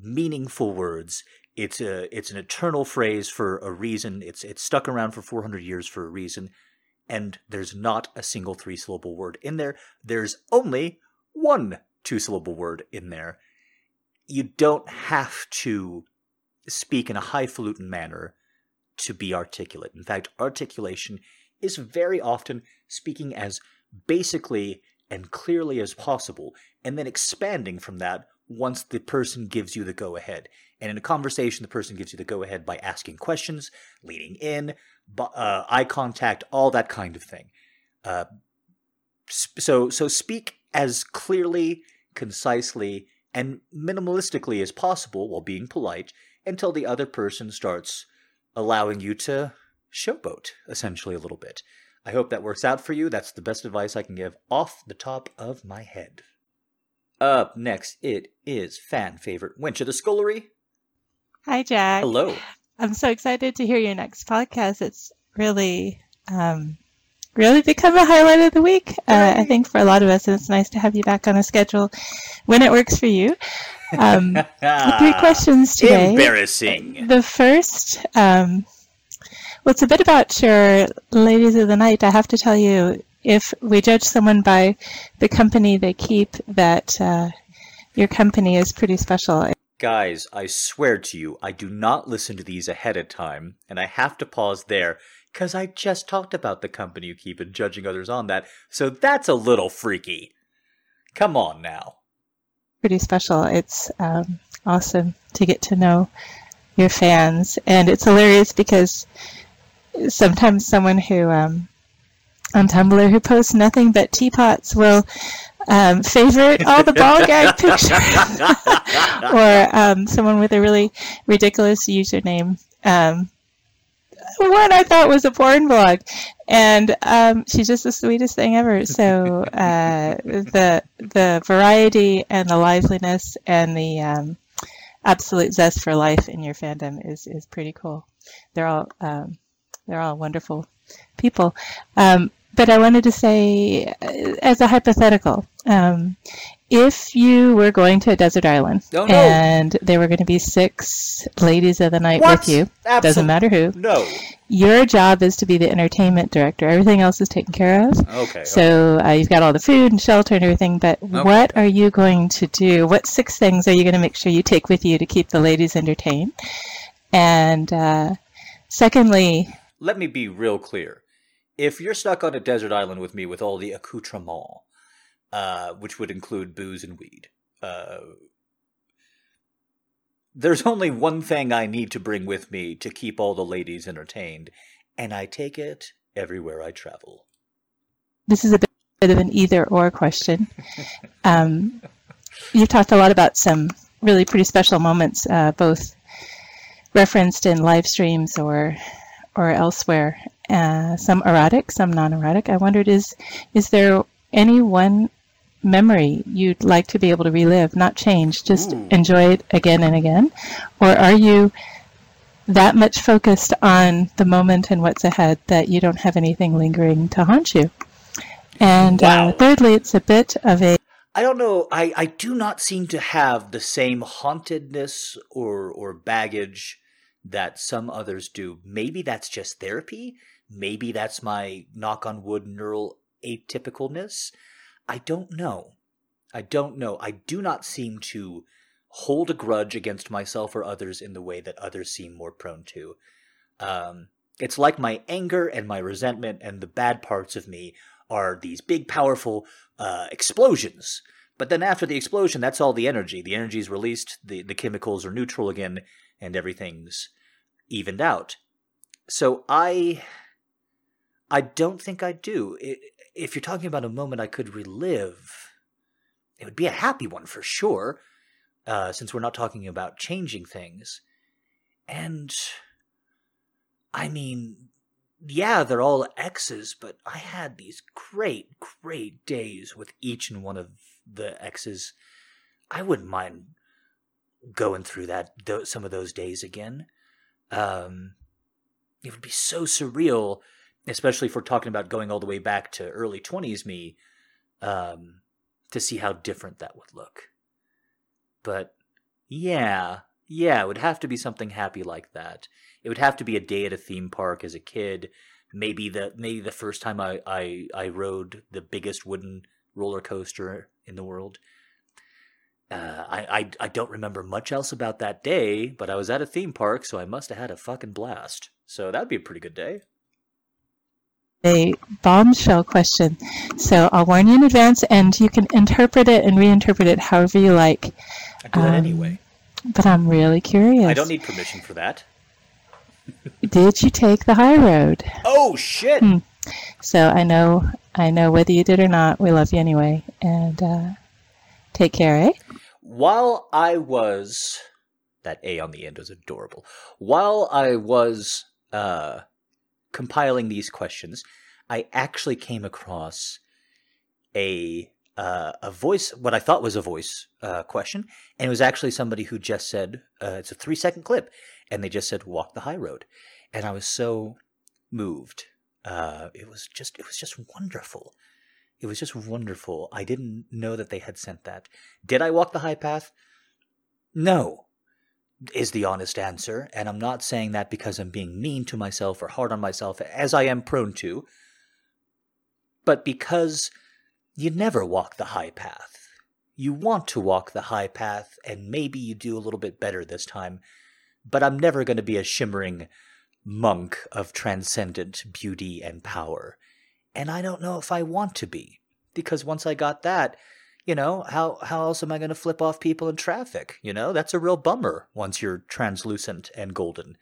meaningful words. It's a it's an eternal phrase for a reason. It's it's stuck around for 400 years for a reason. And there's not a single three syllable word in there. There's only one two syllable word in there. You don't have to speak in a highfalutin manner to be articulate. In fact, articulation is very often speaking as basically and clearly as possible, and then expanding from that once the person gives you the go ahead. And in a conversation, the person gives you the go ahead by asking questions, leaning in, uh, eye contact, all that kind of thing. Uh, so, so speak as clearly, concisely, and minimalistically as possible while being polite until the other person starts allowing you to showboat, essentially, a little bit. I hope that works out for you. That's the best advice I can give off the top of my head. Up next, it is fan favorite Winch of the Scullery. Hi, Jack. Hello. I'm so excited to hear your next podcast. It's really, um, really become a highlight of the week. Uh, I think for a lot of us, and it's nice to have you back on a schedule when it works for you. Um, (laughs) three questions (laughs) today. Embarrassing. The first, um, well, it's a bit about your ladies of the night. I have to tell you, if we judge someone by the company they keep, that uh, your company is pretty special. Guys, I swear to you, I do not listen to these ahead of time, and I have to pause there because I just talked about the company you keep and judging others on that, so that's a little freaky. Come on now pretty special. It's um, awesome to get to know your fans, and it's hilarious because sometimes someone who um, on Tumblr who posts nothing but teapots will um, favorite all the ball (laughs) gag pictures, (laughs) or um, someone with a really ridiculous username um, (laughs) one I thought was a porn blog, and um, she's just the sweetest thing ever. So (laughs) uh, the the variety and the liveliness and the um, absolute zest for life in your fandom is is pretty cool. They're all um, they're all wonderful people. Um, but I wanted to say, uh, as a hypothetical, um, if you were going to a desert island Oh, no. and there were going to be six ladies of the night What? with you, Absol- doesn't matter who, No. your job is to be the entertainment director. Everything else is taken care of. Okay. So uh, you've got all the food and shelter and everything, but what are you going to do? What six things are you going to make sure you take with you to keep the ladies entertained? And uh, secondly, Let me be real clear. If you're stuck on a desert island with me with all the accoutrements, uh, which would include booze and weed, uh, there's only one thing I need to bring with me to keep all the ladies entertained, and I take it everywhere I travel. this is a bit, of an either or question. (laughs) Um, you've talked a lot about some really pretty special moments, uh, both referenced in live streams or or elsewhere. Uh, some erotic, some non-erotic. I wondered is is there any one memory you'd like to be able to relive, not change, just Ooh. enjoy it again and again, or are you that much focused on the moment and what's ahead that you don't have anything lingering to haunt you? And Wow. uh, thirdly, it's a bit of a I don't know. I, I do not seem to have the same hauntedness or or baggage that some others do. Maybe that's just therapy. Maybe that's my knock on wood neural atypicalness. I don't know. I don't know. I do not seem to hold a grudge against myself or others in the way that others seem more prone to. Um, it's like my anger and my resentment and the bad parts of me are these big, powerful uh, explosions. But then after the explosion, that's all the energy. The energy is released, the, the chemicals are neutral again, and everything's evened out. So I. I don't think I do. I if you're talking about a moment I could relive, it would be a happy one for sure, uh, since we're not talking about changing things. And. I mean, yeah, they're all exes, but I had these great, great days with each and one of the exes. I wouldn't mind going through that tho- some of those days again. Um, it would be so surreal, especially if we're talking about going all the way back to early twenties me, um, to see how different that would look. But yeah, yeah, it would have to be something happy like that. It would have to be a day at a theme park as a kid. Maybe the maybe the first time I I, I rode the biggest wooden roller coaster in the world. Uh, I, I I don't remember much else about that day, but I was at a theme park, so I must have had a fucking blast. So that'd be a pretty good day. A bombshell question. So I'll warn you in advance, and you can interpret it and reinterpret it however you like. I do that Um, anyway. But I'm really curious. I don't need permission for that. Did you take the high road? Oh shit! Hmm. So I know, I know whether you did or not. We love you anyway, and uh, take care, eh? While I was that A on the end was adorable. While I was uh, compiling these questions, I actually came across a uh, a voice, what I thought was a voice uh, question, and it was actually somebody who just said uh, it's a three second clip, and they just said walk the high road, and I was so moved. Uh, it was just it was just wonderful. It was just wonderful. I didn't know that they had sent that. Did I walk the high path? No, is the honest answer. And I'm not saying that because I'm being mean to myself or hard on myself, as I am prone to, but because you never walk the high path. You want to walk the high path, and maybe you do a little bit better this time, but I'm never going to be a shimmering monk of transcendent beauty and power. And I don't know if I want to be, because once I got that, you know, how, how else am I going to flip off people in traffic? You know, that's a real bummer once you're translucent and golden.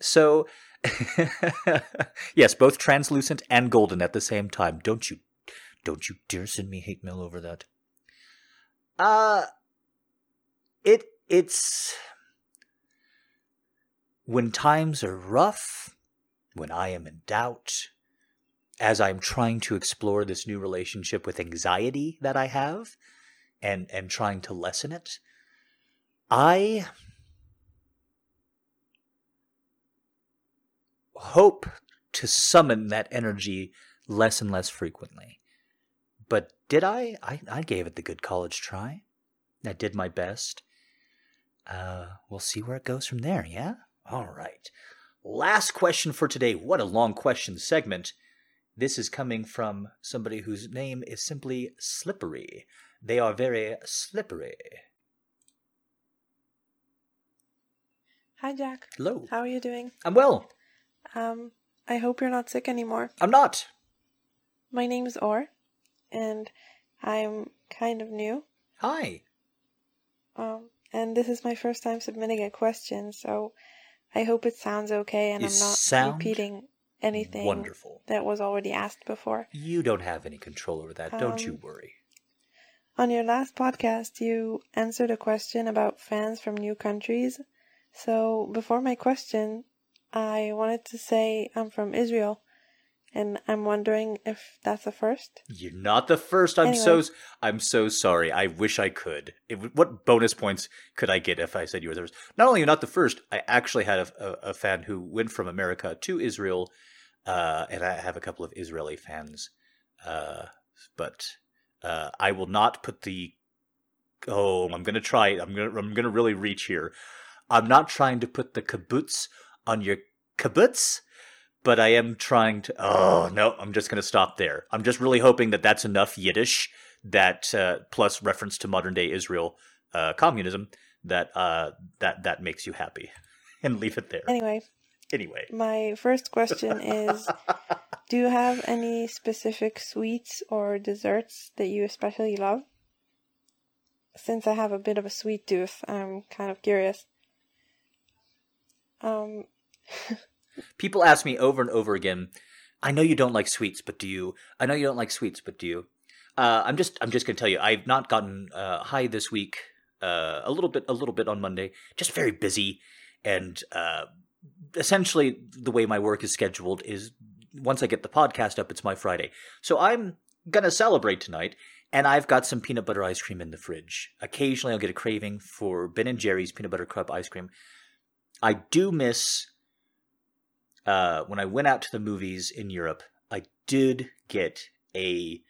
So, (laughs) yes, both translucent and golden at the same time. Don't you, don't you dare send me hate mail over that. Uh, it, it's, when times are rough, when I am in doubt, as I'm trying to explore this new relationship with anxiety that I have and and trying to lessen it, I hope to summon that energy less and less frequently. But did I? I, I gave it the good college try. I did my best. Uh, we'll see where it goes from there, yeah? All right. Last question for today. What a long question segment. This is coming from somebody whose name is simply Slippery. They are very slippery. Hi, Jack. Hello. How are you doing? I'm well. Um, I hope you're not sick anymore. I'm not. My name is Or, and I'm kind of new. Hi. Um, and this is my first time submitting a question, so I hope it sounds okay and You I'm not sound repeating anything wonderful. that was already asked before. You don't have any control over that. don't you Um, worry. On your last podcast, you answered a question about fans from new countries. So, before my question, I wanted to say I'm from Israel, and I'm wondering if that's the first. You're not the first. I'm so I'm so sorry. I wish I could. It, what bonus points could I get if I said you were the first? Not only you're not the first, I actually had a, a, a fan who went from America to Israel, uh, and I have a couple of Israeli fans. Uh, but uh, I will not put the. Oh, I'm gonna try. it. I'm gonna. I'm gonna really reach here. I'm not trying to put the kibosh on your kibbutz, but I am trying to. Oh no, I'm just going to stop there. I'm just really hoping that that's enough Yiddish that uh, plus reference to modern day Israel uh, communism that uh, that that makes you happy, (laughs) and leave it there. Anyway, Anyway, my first question is (laughs) Do you have any specific sweets or desserts that you especially love? Since I have a bit of a sweet tooth, I'm kind of curious. Um, (laughs) people ask me over and over again. I know you don't like sweets, but do you? I know you don't like sweets, but do you? Uh, I'm just I'm just gonna tell you. I've not gotten uh, high this week. Uh, a little bit, a little bit on Monday. Just very busy, and uh, essentially the way my work is scheduled is once I get the podcast up, it's my Friday. So I'm gonna celebrate tonight, And I've got some peanut butter ice cream in the fridge. Occasionally, I'll get a craving for Ben and Jerry's peanut butter cup ice cream. I do miss uh, when I went out to the movies in Europe. I did get a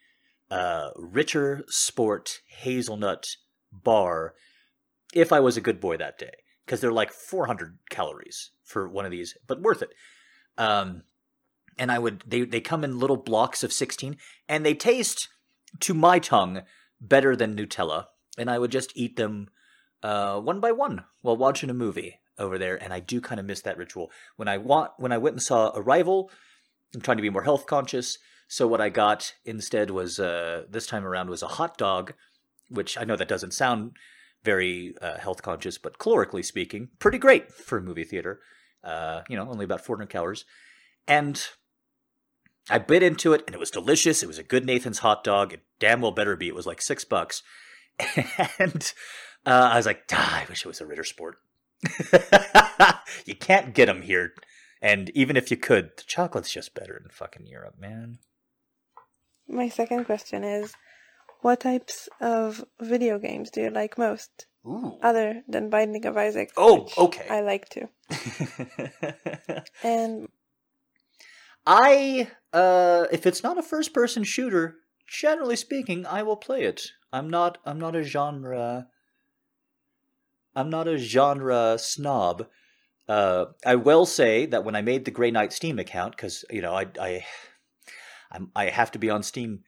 uh, Ritter Sport hazelnut bar if I was a good boy that day because they're like 400 calories for one of these, but worth it. Um, and I would they they come in little blocks of 16 and they taste to my tongue better than Nutella and I would just eat them uh, one by one while watching a movie over there and I do kind of miss that ritual. When I want when I went and saw Arrival, I'm trying to be more health conscious, so what I got instead was uh, this time around was a hot dog, which I know that doesn't sound very uh, health conscious, but calorically speaking, pretty great for a movie theater. Uh, you know, only about 400 calories. And I bit into it, and it was delicious. It was a good Nathan's hot dog. It damn well better be. It was like six bucks. (laughs) And uh, I was like, ah, I wish it was a Ritter Sport. (laughs) you can't get them here. And even if you could, the chocolate's just better in fucking Europe, man. My second question is what types of video games do you like most? Ooh. Other than Binding of Isaac. Oh, which okay. I like to. (laughs) And I, uh, if it's not a first person shooter, generally speaking, I will play it. I'm not, I'm not a genre, I'm not a genre snob. Uh, I will say that when I made the Grey Knight Steam account, because, you know, I, I, I'm, I have to be on Steam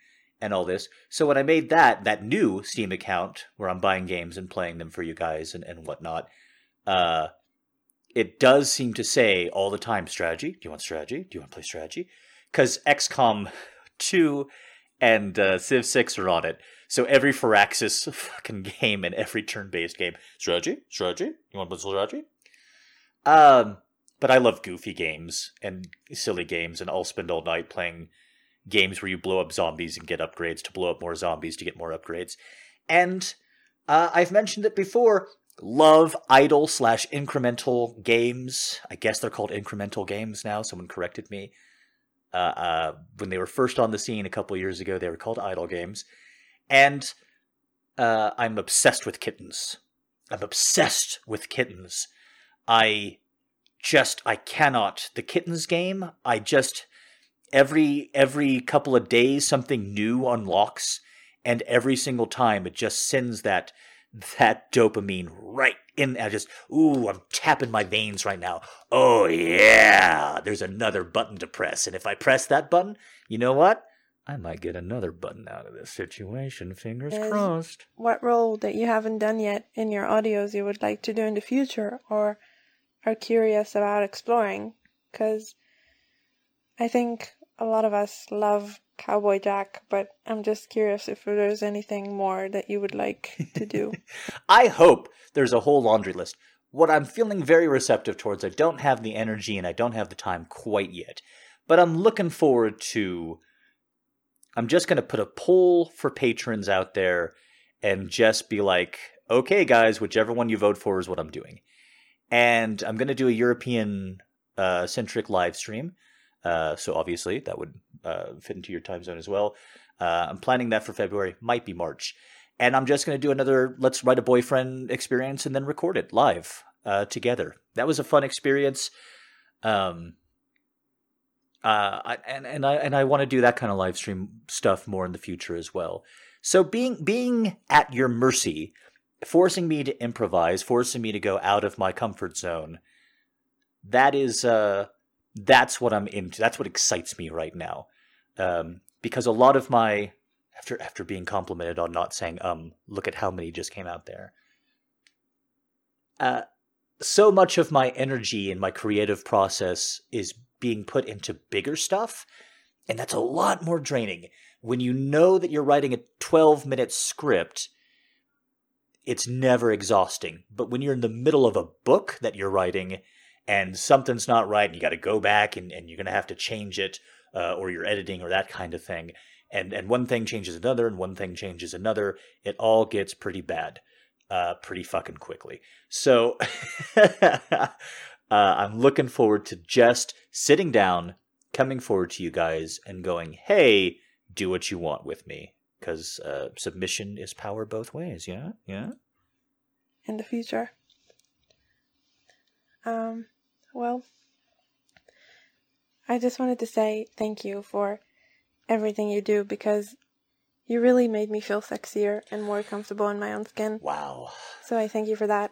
and all this. So when I made that, that new Steam account where I'm buying games and playing them for you guys and, and whatnot, uh, it does seem to say all the time strategy. Do you want strategy? Do you want to play strategy? Because XCOM 2 and uh, Civ 6 are on it. So every Firaxis (laughs) fucking game and every turn based game, strategy? Strategy? You want to play strategy? Um, but I love goofy games and silly games, and I'll spend all night playing games where you blow up zombies and get upgrades to blow up more zombies to get more upgrades. And uh, I've mentioned it before. Love idle slash incremental games. I guess they're called incremental games now. Someone corrected me. Uh, uh, when they were first on the scene a couple years ago, they were called idle games. And uh, I'm obsessed with kittens. I'm obsessed with kittens. I just I cannot. The kittens game. I just every every couple of days something new unlocks and every single time it just sends that that dopamine right in I just ooh I'm tapping my veins right now. Oh yeah, there's another button to press and if I press that button, you know what? I might get another button out of this situation. Fingers crossed. what role that you haven't done yet in your audios you would like to do in the future or are curious about exploring? Because I think a lot of us love Cowboy Jack, but I'm just curious if there's anything more that you would like to do. (laughs) I hope there's a whole laundry list. What I'm feeling very receptive towards, I don't have the energy and I don't have the time quite yet. But I'm looking forward to. I'm just going to put a poll for patrons out there and just be like, okay, guys, whichever one you vote for is what I'm doing. And I'm going to do a European uh, centric live stream. Uh, so obviously that would uh, fit into your time zone as well. Uh, I'm planning that for February, might be March and I'm just going to do another let's write a boyfriend experience and then record it live uh, together. That was a fun experience. Um, uh, and and I and I want to do that kind of live stream stuff more in the future as well. So being being at your mercy, forcing me to improvise, forcing me to go out of my comfort zone. That is uh, that's what I'm into. That's what excites me right now, um, because a lot of my after after being complimented on not saying um look at how many just came out there uh so much of my energy and my creative process is being put into bigger stuff and that's a lot more draining. When you know that you're writing a 12 minute script it's never exhausting. But when you're in the middle of a book that you're writing and something's not right and you got to go back and, and you're going to have to change it uh, or you're editing or that kind of thing and and one thing changes another and one thing changes another it all gets pretty bad uh pretty fucking quickly. So (laughs) uh, i'm looking forward to just sitting down coming forward to you guys and going hey do what you want with me because uh, submission is power both ways. Yeah, yeah. in the future. Um, well, I just wanted to say thank you for everything you do because you really made me feel sexier and more comfortable in my own skin. Wow. So I thank you for that.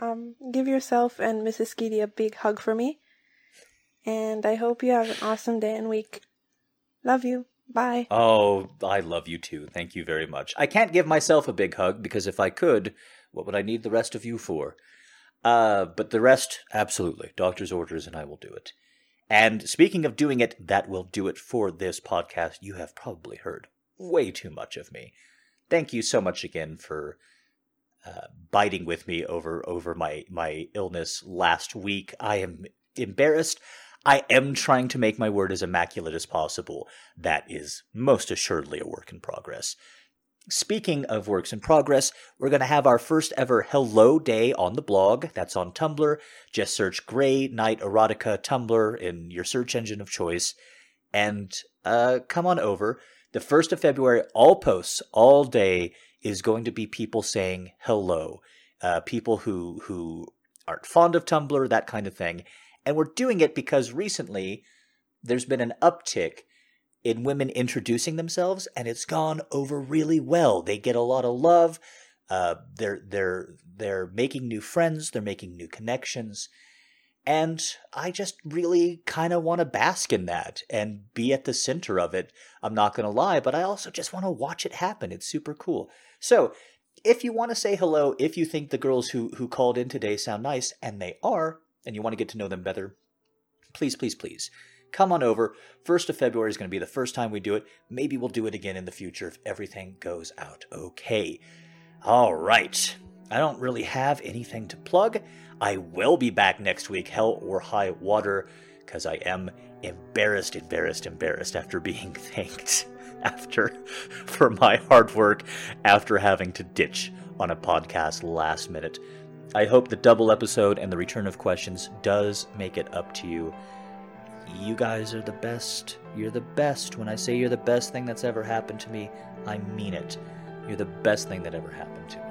Um, give yourself and Mrs. Skeety a big hug for me. And I hope you have an awesome day and week. Love you. Bye. Oh, I love you too. Thank you very much. I can't give myself a big hug because if I could, what would I need the rest of you for? Uh, but the rest, absolutely. Doctor's orders, and I will do it. And speaking of doing it, that will do it for this podcast. You have probably heard way too much of me. Thank you so much again for uh, biting with me over over my my illness last week. I am embarrassed. I am trying to make my word as immaculate as possible. That is most assuredly a work in progress. Speaking of works in progress, we're going to have our first ever Hello Day on the blog. That's on Tumblr. Just search Grey Night Erotica Tumblr in your search engine of choice. And uh, come on over. The 1st of February, all posts, all day, is going to be people saying hello. Uh, people who, who aren't fond of Tumblr, that kind of thing. And we're doing it because recently there's been an uptick in women introducing themselves, and it's gone over really well. They get a lot of love. Uh, they're they're they're making new friends. They're making new connections, and I just really kind of want to bask in that and be at the center of it. I'm not gonna lie, but I also just want to watch it happen. It's super cool. So. If you want to say hello, if you think the girls who, who called in today sound nice, and they are, and you want to get to know them better, please, please, please come on over. 1st of February is going to be the first time we do it. Maybe we'll do it again in the future if everything goes out okay. All right. I don't really have anything to plug. I will be back next week, hell or high water, because I am embarrassed, embarrassed, embarrassed after being (laughs) thanked after for my hard work after having to ditch on a podcast last minute. I hope the double episode and the return of questions does make it up to you. You guys are the best. You're the best. When I say you're the best thing that's ever happened to me, I mean it. You're the best thing that ever happened to me.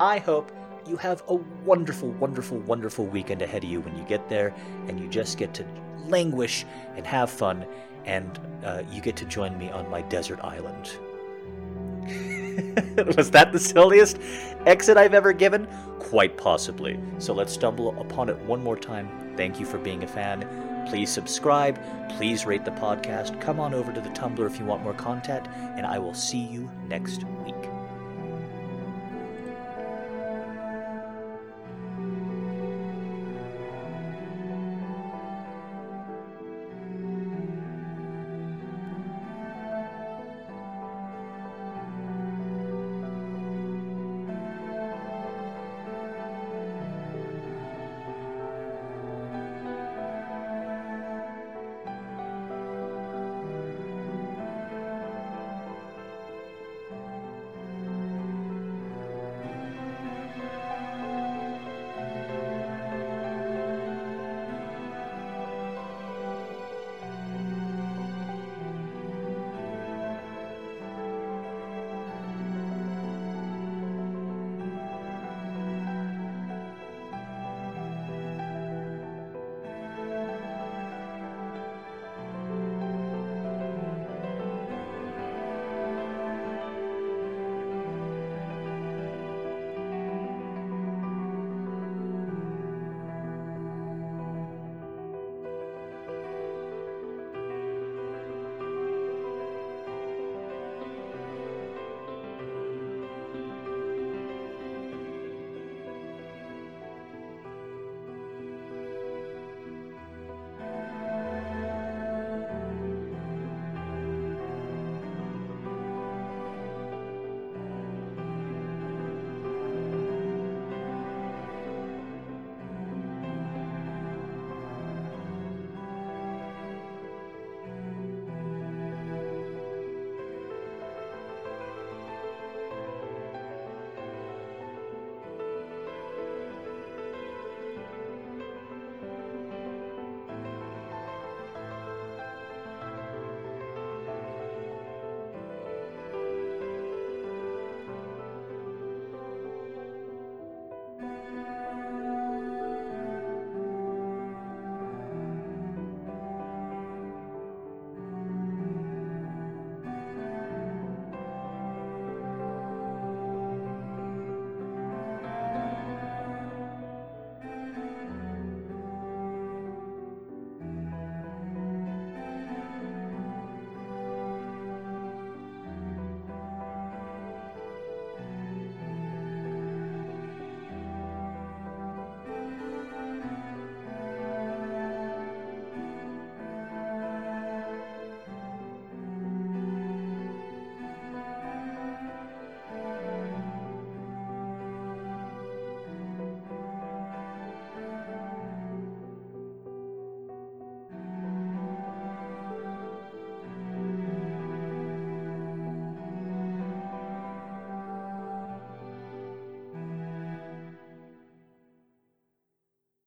I hope you have a wonderful, wonderful, wonderful weekend ahead of you when you get there and you just get to languish and have fun and uh, you get to join me on my desert island. (laughs) Was that the silliest exit I've ever given? Quite possibly. So let's stumble upon it one more time. Thank you for being a fan. Please subscribe. Please rate the podcast. Come on over to the Tumblr if you want more content, and I will see you next week.